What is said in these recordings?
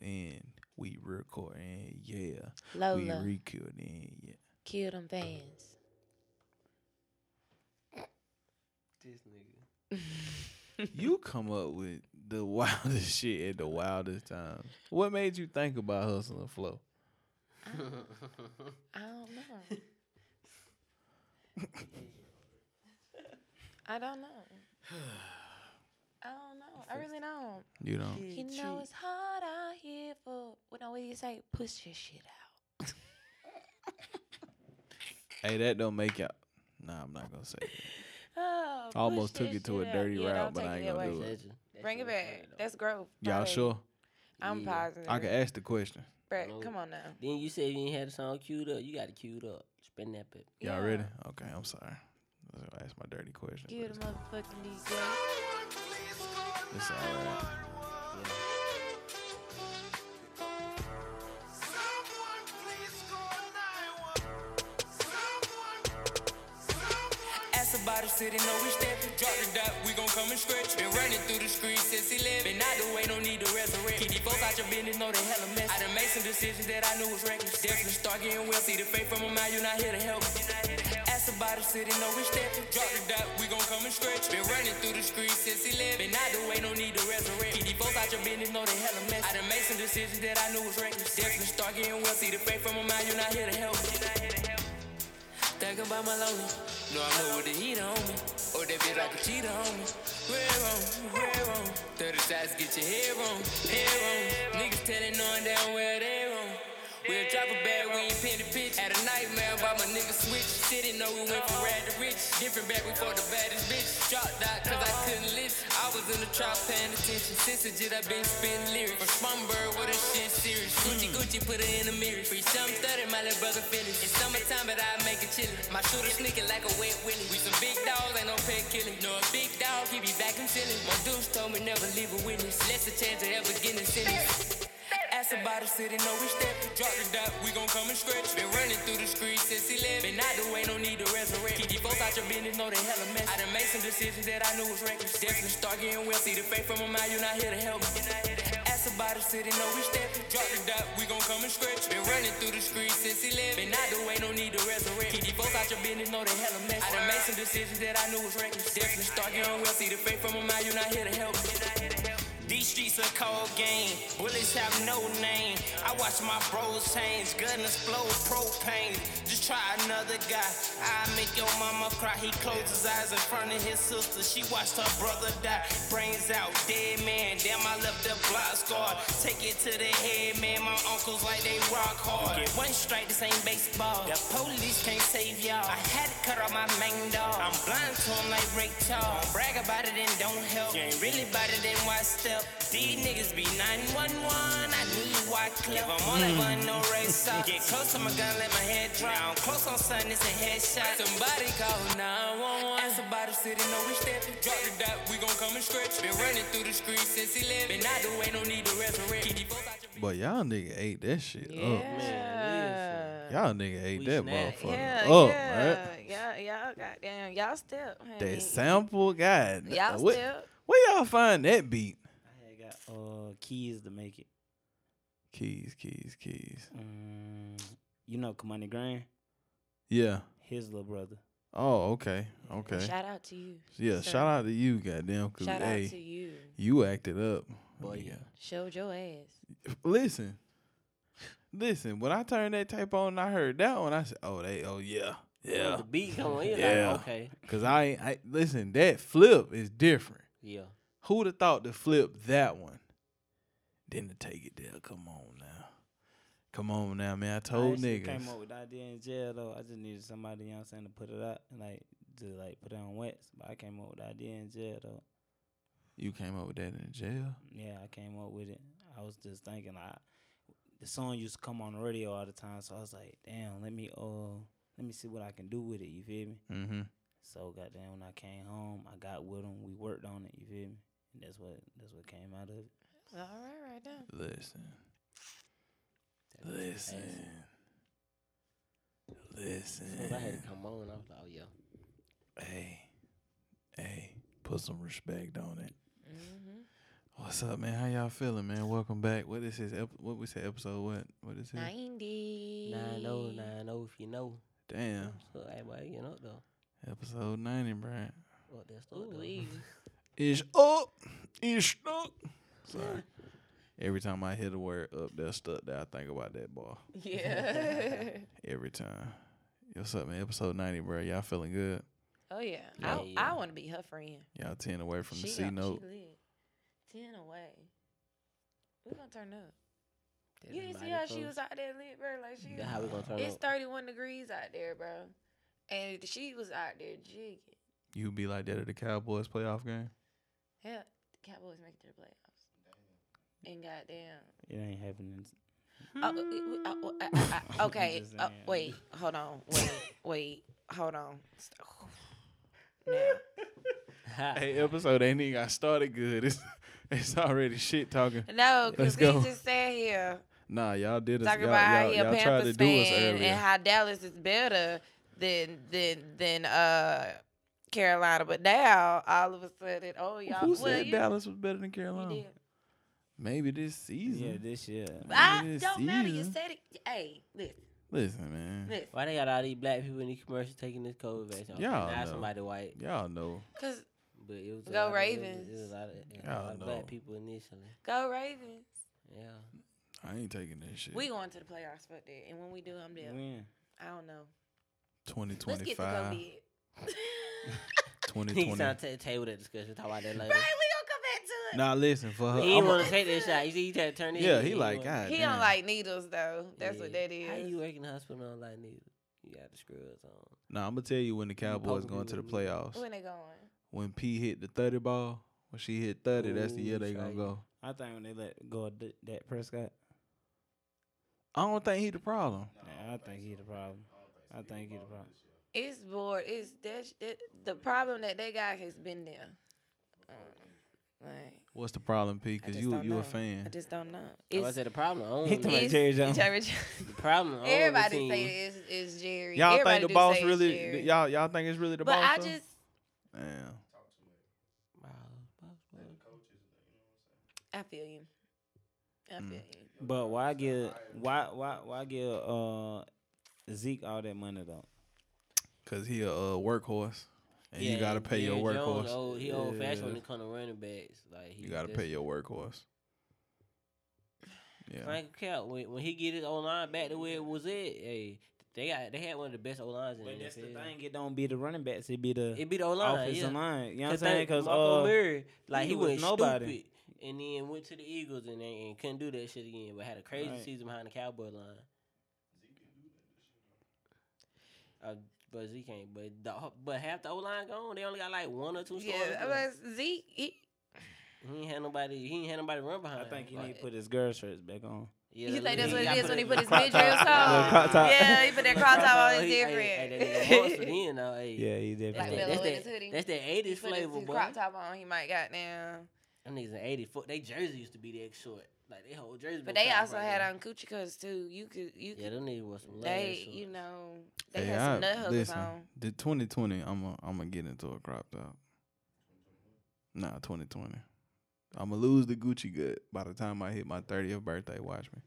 and we record and yeah, we Lola, record and yeah. kill them fans. This nigga. you come up with the wildest shit at the wildest times. What made you think about hustling and flow? I don't know. I don't know. I don't know. I really don't. You know, You know it's hard out here for. What no, what do you say? Push your shit out. hey, that don't make y'all. Nah, I'm not gonna say. That. Oh, I almost took it to a dirty out. Yeah, route, but I ain't gonna do it. Legend. That Bring it back. That's growth. Y'all Right. sure? I'm Yeah. positive. I can ask the question. Brett, No. come on now. Then you said you ain't had the song queued up. You got it queued up. Spin that bit. Y'all Yeah. ready? Okay, I'm sorry. I was gonna ask my dirty question. Give but the it's- motherfucking DJ. It's all right. Ask about city, know we steppin'. Drop the dot, we gon' come and scratch. Been running through the streets since 11. Been out the way, no need to resurrect. Keep these folks out your business, know they hella mess. I done made some decisions that I knew was reckless. Definitely start getting see the faith from a mouth, you not here to help. About the city, know we steppin'. Drop the dot, we gon' come and scratch. Been running through the streets since 11. Been out the way, no need to resurrect. Keep these folks out your business, know they hella mess. I done made some decisions that I knew was reckless. Definitely start getting see the faith from a mouth, you not here to help. Think about my lonely. No, I know with the heat on me. Or that bitch like a cheater on me. Red wrong, red wrong. 30 shots, get your head wrong, head wrong. Niggas telling on down where they wrong. We'll drop a bag, we ain't pin the pitch. Had a nightmare about my nigga switch. City know we went from rad to rich. Different back before the baddest bitch. Dropped out cause I couldn't listen. I was in the trap paying attention. Since the jit, I been spitting lyrics. From Spartanburg, with a shit serious. Gucci, Gucci, put it in the mirror. Free some 30, my little brother finished. It's summertime, but I make it chillin'. My shooter sneaking like a wet willy. We some big dogs, ain't no pet killing. No, a big dog, he be back and chillin'. My dudes told me never leave a witness. Less a chance of ever getting a sentence. Ask about the city, know we steppin'. Drop the dot, we gon' come and scratch. Been running through the streets since 11. Been out the way, no need to resurrect. Keep these folks out your business, know they hella mess. I done made some decisions that I knew was reckless. Definitely start getting well, see the faith from a mouth, you not here to help me. Ask about the city, know we steppin'. Drop the dot, we gon' come and scratch. Been running through the streets since 11. Been out the way, no need to resurrect. Keep these folks out your business, know they hella mess. I done made some decisions that I knew was reckless. Definitely start getting well, see the faith from a mouth, you not here to help me. These streets a cold game. Bullets have no name. I watch my bros change. Gun explode propane. Just try another guy. I make your mama cry. He closed his eyes in front of his sister. She watched her brother die. Brains out, dead man. Damn, I left the block scarred. Take it to the head, man. My uncles like they rock hard. Get one strike, this ain't baseball. The police can't save y'all. I had to cut off my main dog. I'm blind to him like Ray Charles. Brag about it and don't help. You ain't really about it, then why step? These niggas be 911. I need white clip. If I'm on that hmm. one, no race up. Get close to my gun, let my head drop. I'm close on something, it's a headshot. Somebody call 911. Ask about the city, know we steppin'. Drop the dot, we gon' come and scratch. Been running through the streets since 11. Been out the way, no need to resurrect. Keep these folks out your But y'all nigga ate that shit Yeah. up. Man, Y'all nigga ate We that snapped. motherfucker Yeah, up, yeah, right? yeah, y'all goddamn, y'all step. honey. That sample, God. Y'all what, step. where y'all find that beat? I had got uh keys to make it. Keys, keys, keys. Mm, you know Kamani Grant, Yeah. his little brother. Oh, okay, okay. Shout out to you. Yeah, sir. shout out to you, goddamn. Cause Shout hey, out to you. you acted up. Boy, Yeah. Showed your ass. Listen, listen. When I turned that tape on, and I heard that one. I said, "Oh, they, oh yeah, yeah." The beat come in, Yeah. like, okay. Cause I, I listen. That flip is different. Yeah. Who'd have thought to flip that one? Then to take it there. Come on now. Come on now, man. I I told actually niggas. came up with the idea in jail though. I just needed somebody, you know what I'm saying, to put it out and like to like put it on wax. But I came up with the idea in jail though. You came up with that in jail. Yeah, I came up with it. I was just thinking like the song used to come on the radio all the time, so I was like, damn, let me uh let me see what I can do with it, you feel me? Mm-hmm. So goddamn when I came home, I got with him, we worked on it, you feel me? And that's what that's what came out of it. All right, right now. Listen. That was Listen. As soon as I had to come on, I was like, oh, yeah. Hey. Hey. Put some respect on it. Mm-hmm. What's up, man? How y'all feeling, man? Welcome back. What is this? Ep- what we say? Episode what? What is it? 90. Nine oh nine oh if you know. Damn. So everybody you know though. Episode ninety, Brad. What that's Ooh, though. wee. Ish up. Ish stuck. Sorry. Every time I hear the word up there stuck there, I think about that ball. Yeah. Every time. What's up, man? Episode ninety, bro. Y'all feeling good? oh, yeah. Yeah, I, yeah. I want to be her friend. Y'all ten away from the she C got- note. 10 away. we going to turn up. That's You didn't see body how she was out there lit, bro? Like, she That's how we gonna turn It's up. 31 degrees out there, bro. And she was out there jigging. You be like that at the Cowboys playoff game? Hell, the Cowboys make it to the playoffs. And goddamn. It ain't happening. Oh, uh, uh, okay. Uh, wait. Hold on. Wait. wait. Hold on. Now. Hey, episode ain't even got started good. It's it's already shit talking. No, Let's because go. we just sat here Nah, y'all did us. talking Y'all, about how y'all, he y'all tried to do us earlier. and how Dallas is better than than than uh Carolina, but now all of a sudden, oh y'all, Who well, said you, Dallas was better than you Carolina? did. Maybe this season. Yeah, this year. I ah, this don't matter. You said it. Hey, listen, Listen, man. listen. Why they got all these black people in these commercials taking this COVID vaccine? Okay, Y'all now know. somebody white, Y'all know. Cause but it was Go lot of- it was- Ravens. A lot of, a lot of black people initially. go Ravens. Yeah. I ain't taking that shit. We going to the playoffs, fuck that. And when we do, I'm there. When? I don't know. Let's 2025. get the COVID. He 2020. trying to table that discussion. Talk about that later. Right, we gonna come back to it. Nah, listen for her. He didn't I'm want a- to take that shot. You see, he tried to turn it. yeah, in. he like wanna- God. he damn. don't like needles though. That's what Yeah. that is. How you work in the hospital and don't like needles? You got the scrubs on. Nah, I'm gonna tell you when the Cowboys poking going to the people in the playoffs. when they going? When P hit the 30 ball, when she hit 30, that's the year Ooh, they gonna shite. go. I think when they let go of D- that Prescott, I don't think he the problem. yeah, I think he the problem. I think he the problem. It's bored. It's that, that the problem that they got has been there. Um, like What's the problem, P? I Because you don't you know. a I fan. I just don't know. I It's, said the problem. Own He the talking about. Jerry it's, Jones. Jerry Jones. The problem. own the Everybody team. say it's, it's Jerry. Y'all Everybody think the do boss say it's really? Jerry. Y'all y'all think it's really the but boss? I though? just Damn. Wow, boss, boss. I feel you. I Mm. feel you. But why give why why why give uh Zeke all that money though? Cause he a uh, workhorse, and you gotta pay your Jerry Jones workhorse. Old, he old fashioned when Yeah. it come to running backs. Like he You gotta pay your workhorse. Yeah. Frank Cal when, when he get his O line back to where it was at, hey, they got they had one of the best O lines in But the that's the thing. It don't be the running backs. It be the It be the O line, offensive yeah. line. You know what I'm saying? Because Marco uh, Murray, like he he, was went nobody. stupid, and then went to the Eagles and, and couldn't do that shit again. But had a crazy Right. season behind the Cowboy line. Uh, but Zeke ain't. But the, but half the O line gone. They only got like one or two Yeah, starters. I Zeke. He, he ain't had nobody. He ain't had nobody run behind. I think he Like, need to put his girl shirts back on. Yeah, you think that's what it is when he put his crop midriff top. on? The crop top. Yeah, he put that crop top on. It's He- hey, hey, that nigga different. monster hey. Yeah, he That's Like definitely. that, that's, with that, hoodie. that's that He 80s put his, flavor, his boy. crop top on. He might got down. Them niggas in 84. They jersey used to be that short. Like, they whole jersey. But they also right had there. on coochie cuts too. You could, you Yeah, could. them niggas was some They, last you know, they Hey, had some I- nut huggers listen, on. the 2020, I'm a, I'm gonna get into a crop top. Nah, 2020. I'm gonna lose the Gucci gut by the time I hit my 30th birthday. Watch me.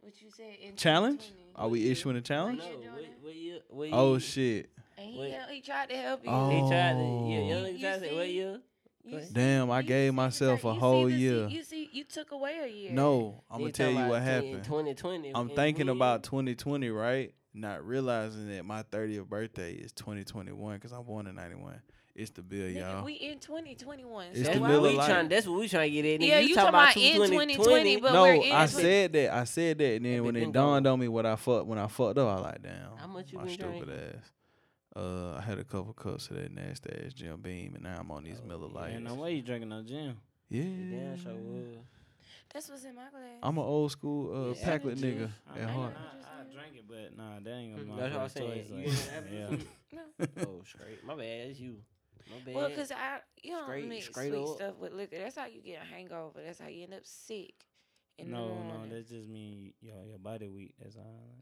What you said in Challenge? Are we issuing a challenge? you doing what, it? what year? What Oh shit! And he, Wait. hel- he tried to help you. Oh. He tried to, yeah, young You nigga tried to say, what see? year? You Wait. see- Damn, I gave myself a whole year. You see, you took away a year. No, I'm gonna tell you what happened. 2020. I'm thinking about 2020, right? Not realizing that my 30th birthday is 2021 because I'm born in 91. It's the bill, y'all. we in 2021. It's so That's the why what Miller we we Lite. trying. That's what we trying to get at. nigga. Yeah, you talking about in 2020, 2020, but no, we're in I 20 said that. I said that, and then That when it dawned gone. on me what I fucked when I fucked up, I was like, damn, How much you my been stupid drinking? ass. Uh, I had a couple cups of that nasty ass Jim Beam, and now I'm on these Oh, Miller yeah. Lights. Man, no way you drinking no gin. Yeah, Damn, sure was. That's what's in my glass. I'm an old school uh, Yeah. Packlet nigga I, at heart. I, I drink it, but nah, that ain't gonna my That's what I'm saying. choice. Like, ain't yeah. No. Oh, straight. My bad. It's you. My bad. Well, cause I you don't Straight- mix straight sweet up. stuff with liquor. That's how you get a hangover. That's how you end up sick. In the No, no, morning. that just mean your your body weak. That's all.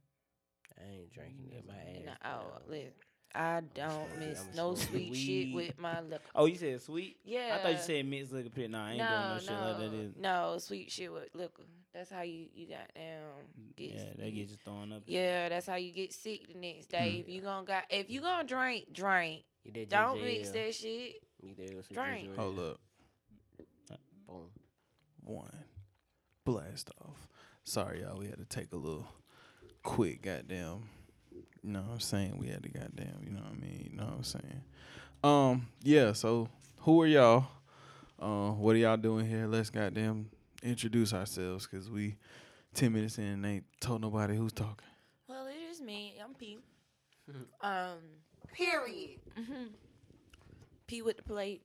I ain't drinking that. My ass. Nah, oh, down. listen. I don't miss I'ma no smoke sweet weed. shit with my liquor. Oh, you said sweet? Yeah. I thought you said mixed liquor pit. Nah, I ain't no, doing no shit no, like that. Is. no sweet shit with liquor. That's how you you got down. Get, Yeah, they get you throwing up. Yeah, that's how you get sick the next hmm. day. If you gonna got if you gonna drink, drink. Get that Don't ginger mix that shit. Get that Drink. ginger. Hold up. Uh, Boom. One. Blast off. Sorry, y'all. We had to take a little quick goddamn. You know what I'm saying? We had to goddamn, you know what I mean? You know what I'm saying? Um, yeah, so who are y'all? Uh, what are y'all doing here? Let's goddamn introduce ourselves because we 10 minutes in and ain't told nobody who's talking. Well, it is me. I'm P. um. Period. Mm-hmm. P with the plate.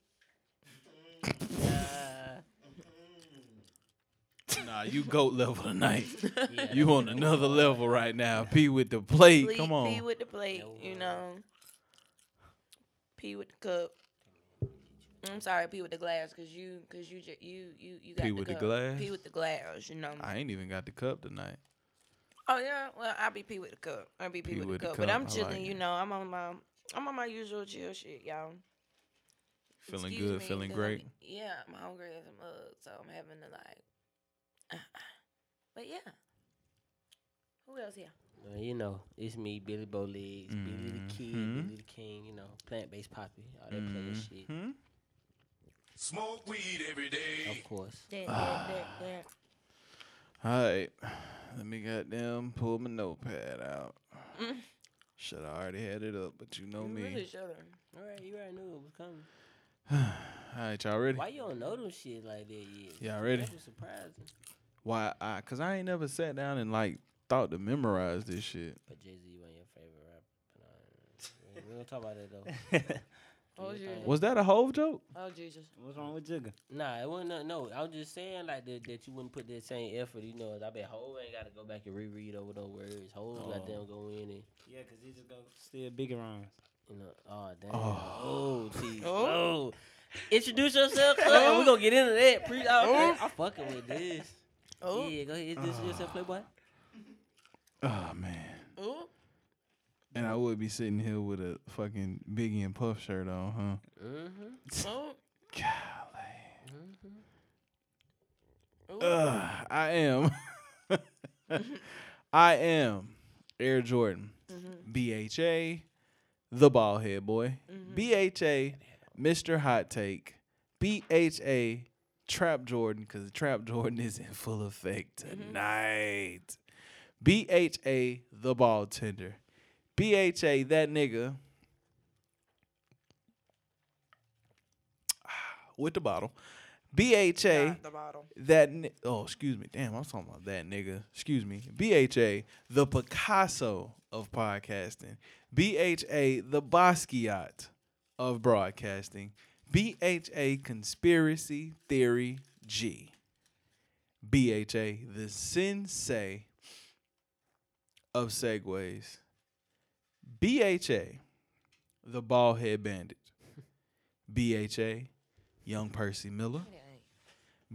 Nah, you goat level tonight. Yeah, you on another level right now. P with the plate. P, Come on. P with the plate. You know. P with the cup. I'm sorry, P with the glass, cause you, cause you, ju- you, you, you got P the with the cup. glass? P with the glass. You know. I ain't even got the cup tonight. Oh yeah, well I'll be P with the cup. I'll be P, P with, with the the cup. But I'm I chilling, like you it. know. I'm on my I'm on my usual chill shit, y'all. Feeling Excuse good, me, feeling 'cause great. I'm, yeah, I'm hungry as a mug, so I'm having to like. But yeah. Who else here? Well, you know, it's me, Billy Bowlegs, Billy the Kid, Mhm. Billy the King, you know, plant based poppy, all that plain shit. Hmm? Smoke weed every day. Of course. That, that, that, that. All right. Let me goddamn pull my notepad out. Should I already had it up, but you know You me. really should've. All right, you already knew it was coming. All right, y'all ready? Why you don't know them shit like that yet? Y'all ready? That was surprising. Why? I, Cause I ain't never sat down and like thought to memorize this shit. But Jay Z wasn't your favorite rapper. But, uh, we don't talk about that though. Do your Jesus. thing. Was that a whole joke? Oh Jesus. What's wrong with Jigga? Nah, it wasn't. nothing, No, I was just saying like that, that you wouldn't put that same effort. You know, I bet Hov ain't got to go back and reread over those words. Hov Oh. got them go in and Yeah, cause he just go still bigger rhymes. you know. Oh damn. Oh. Oh, T. Oh. Oh. Introduce yourself. Oh. We gonna get into that. Pre. Oh. I'm fucking with this. Oh. Yeah, go ahead. Introduce yourself, Playboy. Ah, oh man. Ooh. And I would be sitting here with a fucking Biggie and Puff shirt on, Mm-hmm. Oh. huh? Golly. Ooh. Ugh, I am. I am Air Jordan. Mm-hmm. BHA, the ball head boy. Mm-hmm. BHA, Mr. Hot Take. BHA, Trap Jordan, because Trap Jordan is in full effect mm-hmm. tonight. BHA, the ball tender. BHA, that nigga. With the bottle. BHA, the bottle. that ni- oh excuse me damn i'm talking about that nigga excuse me bha the picasso of podcasting bha the basquiat of broadcasting bha conspiracy theory g bha the sensei of segways bha the bald head bandit bha young percy miller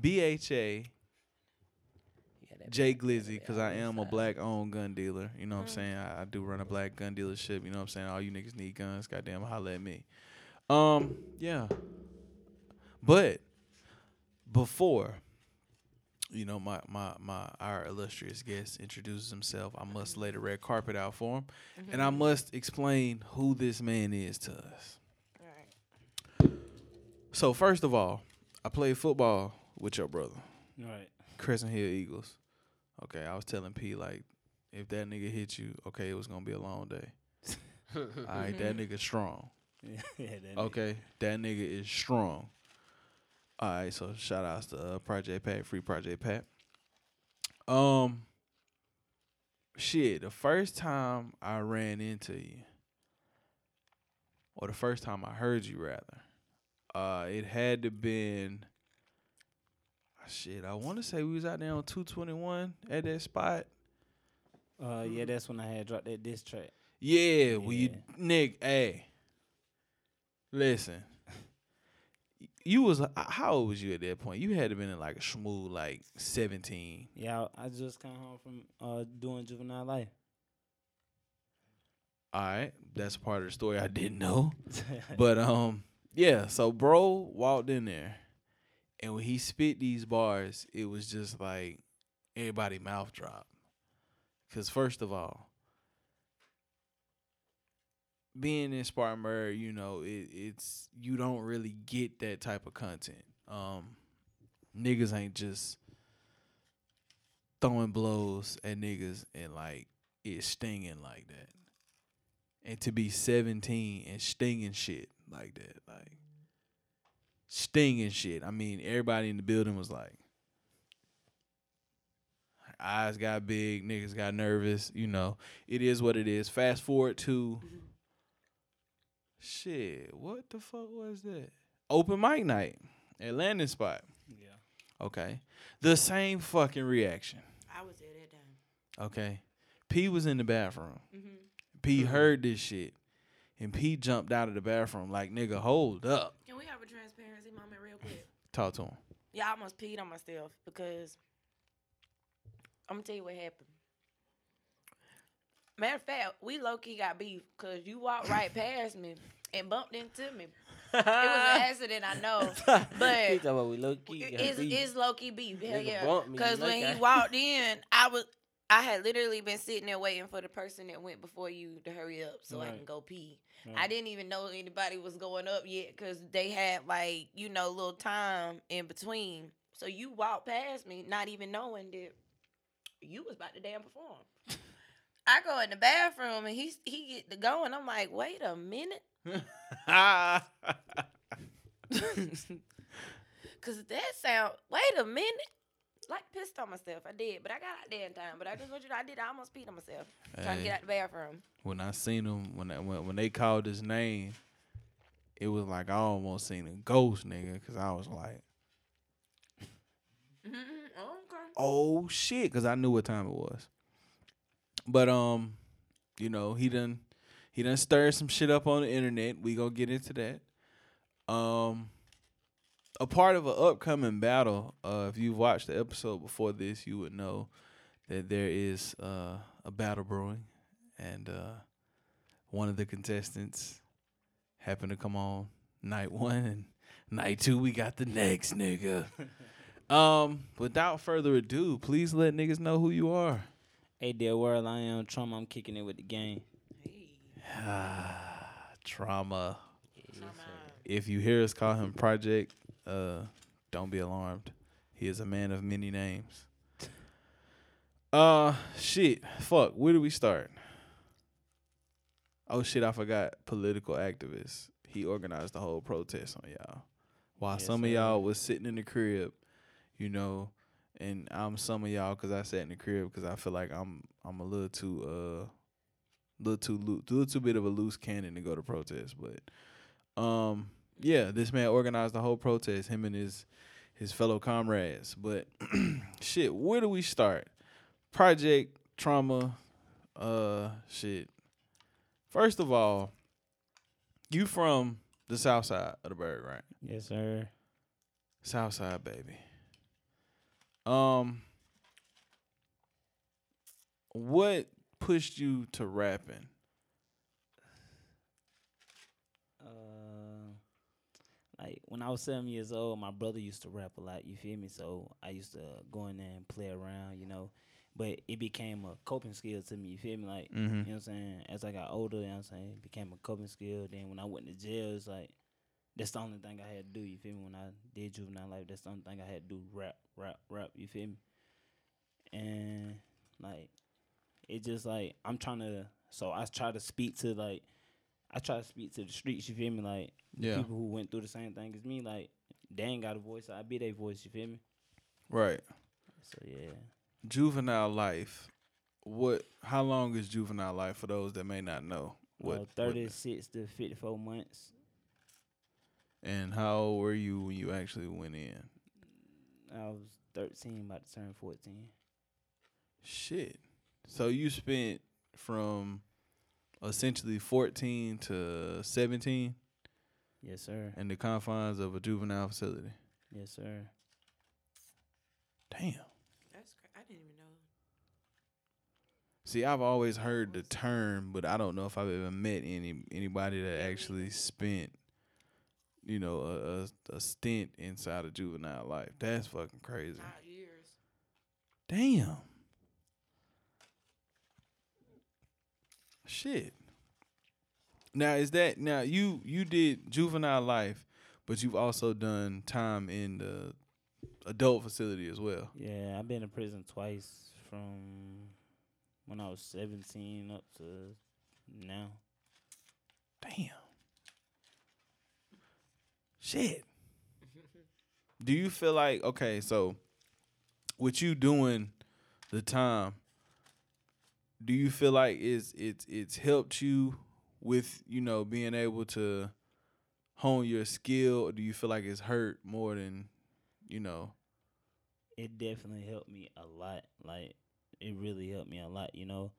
BHA Jay Glizzy, because I am a black owned gun dealer. You know what I'm saying? I, I do run a black gun dealership. You know what I'm saying? All you niggas need guns. Goddamn, holla at me. Um, yeah. But before, you know, my my my our illustrious guest introduces himself, I must lay the red carpet out for him, and I must explain who this man is to us. All right. So first of all, I played football with your brother. Right. Crescent Hill Eagles. Okay, I was telling P like, if that nigga hit you, okay, it was gonna be a long day. All right, that nigga strong. yeah, that nigga. Okay, that nigga is strong. All right, so shout outs to uh, Project Pat, Free Project Pat. Um, shit, the first time I ran into you, or the first time I heard you rather, uh, it had to been. Shit, I want to say we was out there on two twenty one at that spot. Uh, yeah, that's when I had dropped that diss track. Yeah, Yeah. Nick, hey, listen, you was how old was you at that point? You had to been in like a smooth like seventeen. Yeah, I, I just came home from uh doing juvenile life. All right, that's part of the story I didn't know. But um, yeah. So bro walked in there, and when he spit these bars, it was just like everybody mouth dropped. Cause first of all, being in Spartanburg, you know, it, it's you don't really get that type of content. Um, niggas ain't just throwing blows at niggas and like it stinging like that. And to be 17 and stinging shit like that, like stinging shit. I mean, everybody in the building was like, eyes got big, niggas got nervous. You know, it is what it is. Fast forward to shit. What the fuck was that? Open mic night at Landing Spot. Yeah. Okay, the same fucking reaction. I was there that time. Okay, P was in the bathroom. Mm-hmm. P heard this shit, and P jumped out of the bathroom like, "Nigga, hold up." Can we have a transparency moment real quick? Talk to him. Yeah, I almost peed on myself because I'm gonna tell you what happened. Matter of fact, we low key got beef because you walked right past me and bumped into me. It was an accident, I know, but talking about we low key. it's, beef. it's low key beef. Hell yeah. Because when he walked in, I was I had literally been sitting there waiting for the person that went before you to hurry up so I can go pee. I didn't even know anybody was going up yet because they had like you know a little time in between. So you walked past me, not even knowing that you was about to damn perform. I go in the bathroom and he he get to go and I'm like, wait a minute, cause that sound. Wait a minute. Like pissed on myself, I did, but I got out there in time. But I just want you to, I did, I almost peed on myself trying to get out the bathroom. when I seen him when I, when when they called his name, it was like I almost seen a ghost, nigga, because I was like, Mm-hmm. Okay. oh shit, because I knew what time it was. But um, you know, he done he done stirred some shit up on the internet. We gonna get into that. Um, a part of an upcoming battle. Uh, if you've watched the episode before this, you would know that there is uh a battle brewing, and uh, one of the contestants happened to come on night one and night two. We got the next nigga. Um, without further ado, please let niggas know who you are. Hey, dear world, I am trauma. I'm kicking it with the game. Trauma. If you hear us call him Project, uh, don't be alarmed. He is a man of many names. Uh, shit. Fuck. Where do we start? Oh shit! I forgot. Political activist. He organized the whole protest on y'all. While Yes, some of sir. y'all was sitting in the crib, you know, and I'm some of y'all because I sat in the crib because I feel like I'm I'm a little too uh, little too loo- little too bit of a loose cannon to go to protest. But um, yeah, this man organized the whole protest. Him and his his fellow comrades. But shit, where do we start? Project trauma. Uh, shit. First of all, you from the south side of the bird, right? Yes, sir. South side, baby. Um, what pushed you to rapping? Uh, like when I was seven years old, my brother used to rap a lot. You feel me? So I used to go in there and play around, you know. But it became a coping skill to me. You feel me? Like you know Mm-hmm. what I'm saying. As I got older, you know what I'm saying, it became a coping skill. Then when I went to jail, it's like that's the only thing I had to do. You feel me? When I did juvenile life, that's the only thing I had to do. Rap, rap, rap. You feel me? And like it just like I'm trying to. So I try to speak to like I try to speak to the streets. You feel me? Like Yeah. people who went through the same thing as me. Like they ain't got a voice. I be their voice. You feel me? Right. So yeah. Juvenile life. What? How long is juvenile life for those that may not know? What? uh, what- 36 to 54 months. and how old were you when you actually went in? I was 13, about to turn 14. Shit. So you spent from essentially 14 to 17 Yes, sir. in the confines of a juvenile facility. Yes, sir. Damn. That's cra- I didn't even know. See, I've always heard the term, but I don't know if I've ever met any anybody that actually spent, you know, a, a, a stint inside of juvenile life. That's fucking crazy. Five years. Damn. Shit. Now is that now you you did juvenile life, but you've also done time in the adult facility as well. Yeah, I've been in prison twice from when I was 17 up to now. Damn. Shit. Do you feel like okay, so with you doing the time, do you feel like it's it's it's helped you with, you know, being able to hone your skill, or do you feel like it's hurt more than, you know? It definitely helped me a lot. Like it really helped me a lot, you know.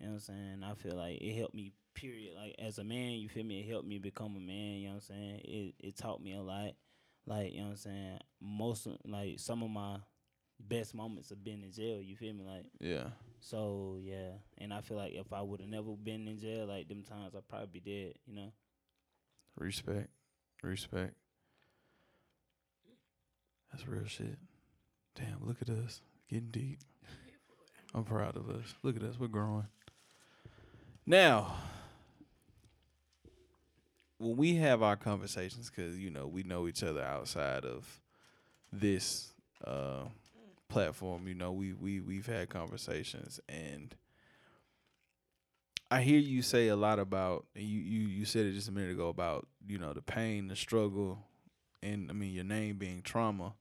You know what I'm saying? I feel like it helped me period. Like as a man, you feel me? It helped me become a man, you know what I'm saying? It it taught me a lot. Like, you know what I'm saying? Most of, like some of my best moments have been in jail, you feel me? Like Yeah. so yeah. And I feel like if I would have never been in jail like them times I'd probably be dead, you know? Respect. Respect. That's real shit. Damn, look at us. Getting deep. I'm proud of us. Look at us. We're growing. Now, when we have our conversations, because, you know, we know each other outside of this uh, platform, you know, we, we, we've had conversations and I hear you say a lot about you, you you said it just a minute ago about you know the pain, the struggle, and I mean your name being trauma.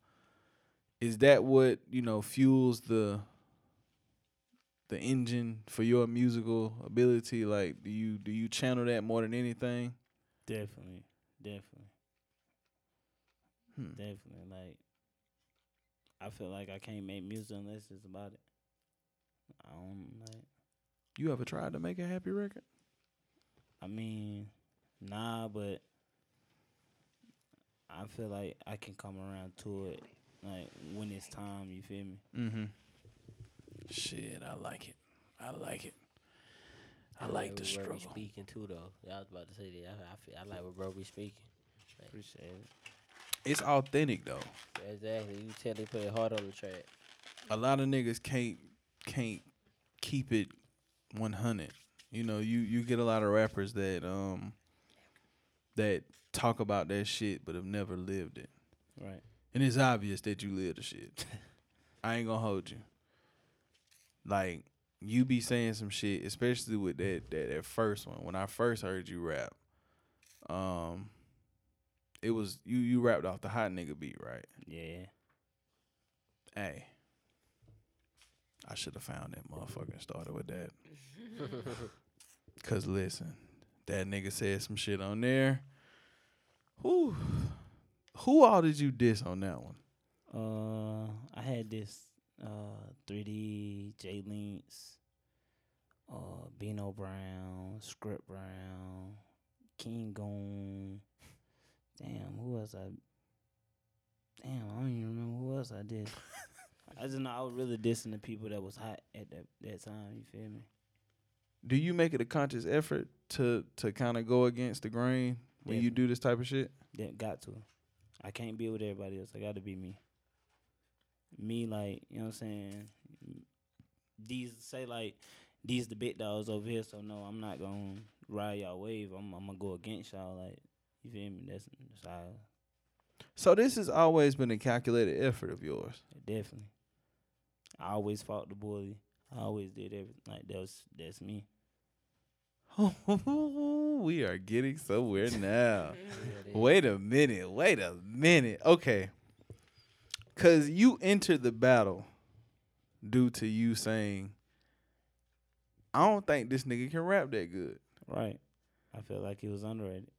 Is that what you know fuels the the engine for your musical ability? Like, do you do you channel that more than anything? Definitely. Definitely. Hmm. Definitely. Like I feel like I can't make music unless it's about it. I don't like You ever tried to make a happy record? I mean, nah, but I feel like I can come around to it like when it's time, you feel me? Mm-hmm. Shit, I like it. I like it. I like the what bro be struggle. speaking too though. Yeah, I was about to say that. I, I, feel, I like what bro be speaking. Appreciate it. It's authentic though. Exactly. You tell they put it hard on the track. a lot of niggas can't can't keep it 100 you know you you get a lot of rappers that um that talk about that shit but have never lived it Right. and it's obvious that you live the shit i ain't gonna hold you like you be saying some shit especially with that that, that first one when i first heard you rap um it was you you rapped off the hot nigga beat right Yeah. Hey. I should have found that motherfucker and started with that. Cause listen, that nigga said some shit on there. Who who all did you diss on that one? Uh, I had this uh 3D J Links, uh Bino Brown, Script Brown, King Gone. Damn, who else I? Damn, I don't even remember who else I did. I just know I was really dissing the people that was hot at that that time. You feel me? Do you make it a conscious effort to to kind of go against the grain when you do this type of shit? That got to. I can't be with everybody else. I got to be me. Me, like you know what I'm saying. These say like these the big dogs over here, so no, I'm not gonna ride y'all wave. I'm, I'm gonna go against y'all. Like you feel me? That's, that's how. So this has always been a calculated effort of yours. Definitely. I always fought the bully. I always did everything. Like that was that's me. we are getting somewhere now. Wait a minute. Wait a minute. Okay. Cause you entered the battle due to you saying, I don't think this nigga can rap that good. Right. I feel like he was underrated.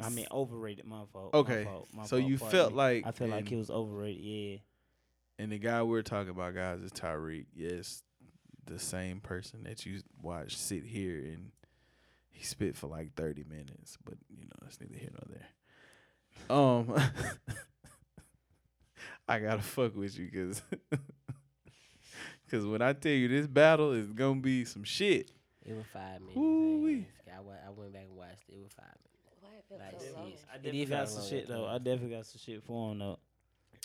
I mean overrated. My fault. my Okay. fault, my So fault, you pardon felt like I feel like he was overrated. Yeah. And the guy we're talking about, guys, is Tariq. Yes, the same person that you watch sit here and he spit for like 30 minutes, but you know, that's neither here nor there. Um I gotta fuck with you because Cause when I tell you this battle is gonna be some shit. It was five minutes. Woo-wee. I, wa- I went back and watched it. It was five minutes. Why feel Like, so long? serious. I definitely got some shit though. I definitely got some shit for him though.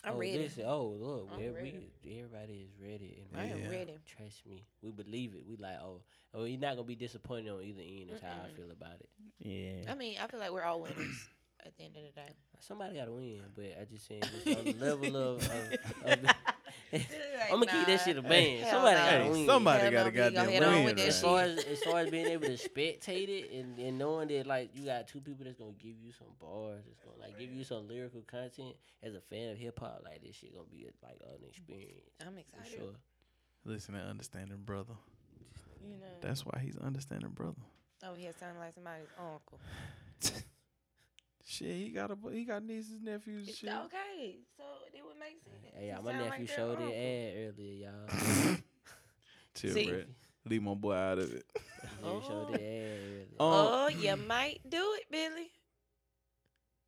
I'm oh, ready. Listen, oh look, I'm man, ready. we everybody is ready. And I am Yeah. ready. Trust me, we believe it. We like, oh, oh, you're not gonna be disappointed on either end. That's how I feel about it. Yeah. I mean, I feel like we're all winners at the end of the day. Somebody gotta win, but I just saying, just on the level of, of, of the, I'm gonna keep that shit a band. hell Somebody no. gotta Hey, win. somebody got no, a we gonna goddamn head on win. with that right? As far as as far as being able to spectate it and, and knowing that like you got two people that's gonna give you some bars, that's gonna like give you some lyrical content. As a fan of hip hop, like this shit gonna be a, like an experience I'm for excited. sure. Listen, to understanding brother. You know. That's why he's understanding brother. oh, he sounding like somebody's uncle. Shit, he got a he got nieces, nephews, It's shit. okay. So it would make sense. Hey, y'all, my nephew like showed uncle. it ad earlier, y'all. Chill, See? Brett. Leave my boy out of it. Yeah, he showed Oh. it ad earlier. Um, Oh, you might do it, Billy.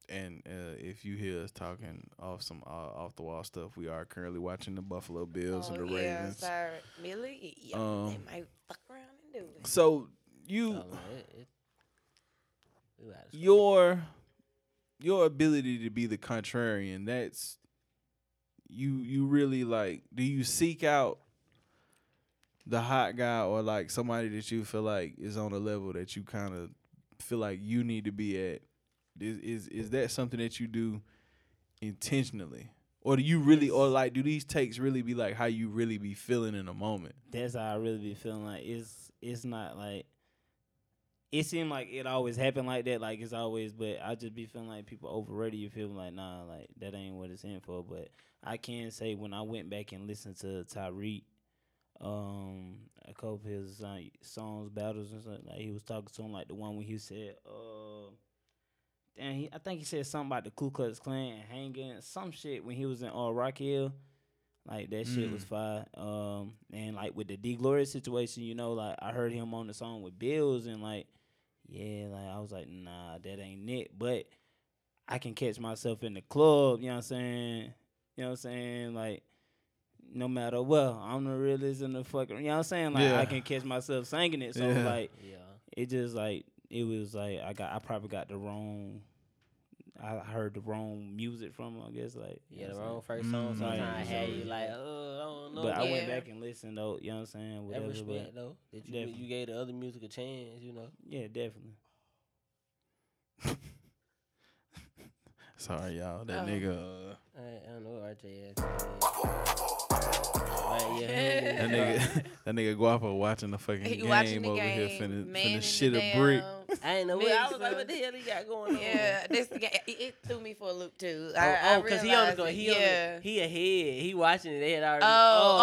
And uh, if you hear us talking off some uh, off the wall stuff, we are currently watching the Buffalo Bills and oh, the yeah, Ravens. sorry. Billy, yeah, Um, they might fuck around and do it. So Oh, you man, it, it, we gotta your your ability to be the contrarian that's you you really like do you seek out the hot guy or like somebody that you feel like is on a level that you kind of feel like you need to be at? Is is is that something that you do intentionally? Or do you really or like do these takes really be like how you really be feeling in a moment? That's how I really be feeling like it's it's not like it seemed like it always happened like that, like it's always, but I just be feeling like people overrated you feel like nah, like that ain't what it's in for. But I can say when I went back and listened to Tariq, um, a couple of his uh, songs, battles and stuff, like he was talking to him like the one when he said, uh damn, he, I think he said something about the Ku Klux Klan and hanging some shit when he was in uh, Rock Hill. Like that shit was Mm. fire. Um, and like with the D Glory situation, you know, like I heard him on the song with Bills, and like, yeah, like I was like, nah, that ain't it. But I can catch myself in the club. You know what I'm saying? You know what I'm saying? Like, no matter what, I'm the realest in the fucking. You know what I'm saying? Like, Yeah. I can catch myself singing it. So Yeah. like, Yeah. it just like it was like I got I probably got the wrong. I heard the wrong music from him. I guess like you Yeah, know the wrong saying? first song Mm. sometimes Right. had you like, oh, I don't know. But I went back and listened though. You know what I'm saying? that Whatever. respect But though that you Definitely. you gave the other music a chance, you know. yeah, definitely. sorry y'all that Oh. nigga uh, I, I don't know what RJ ass. Right, yeah. That nigga, that nigga Guapo watching the fucking He game the over game, here, finna, man in finna shit a brick. Damn- I ain't know what I was like, Mixer. what the hell he got going on? Yeah, this ga- it, it threw me for a loop too. Oh, I, I oh, cause he on realized the go, he yeah. the, he ahead. He watching it. They had already. Oh,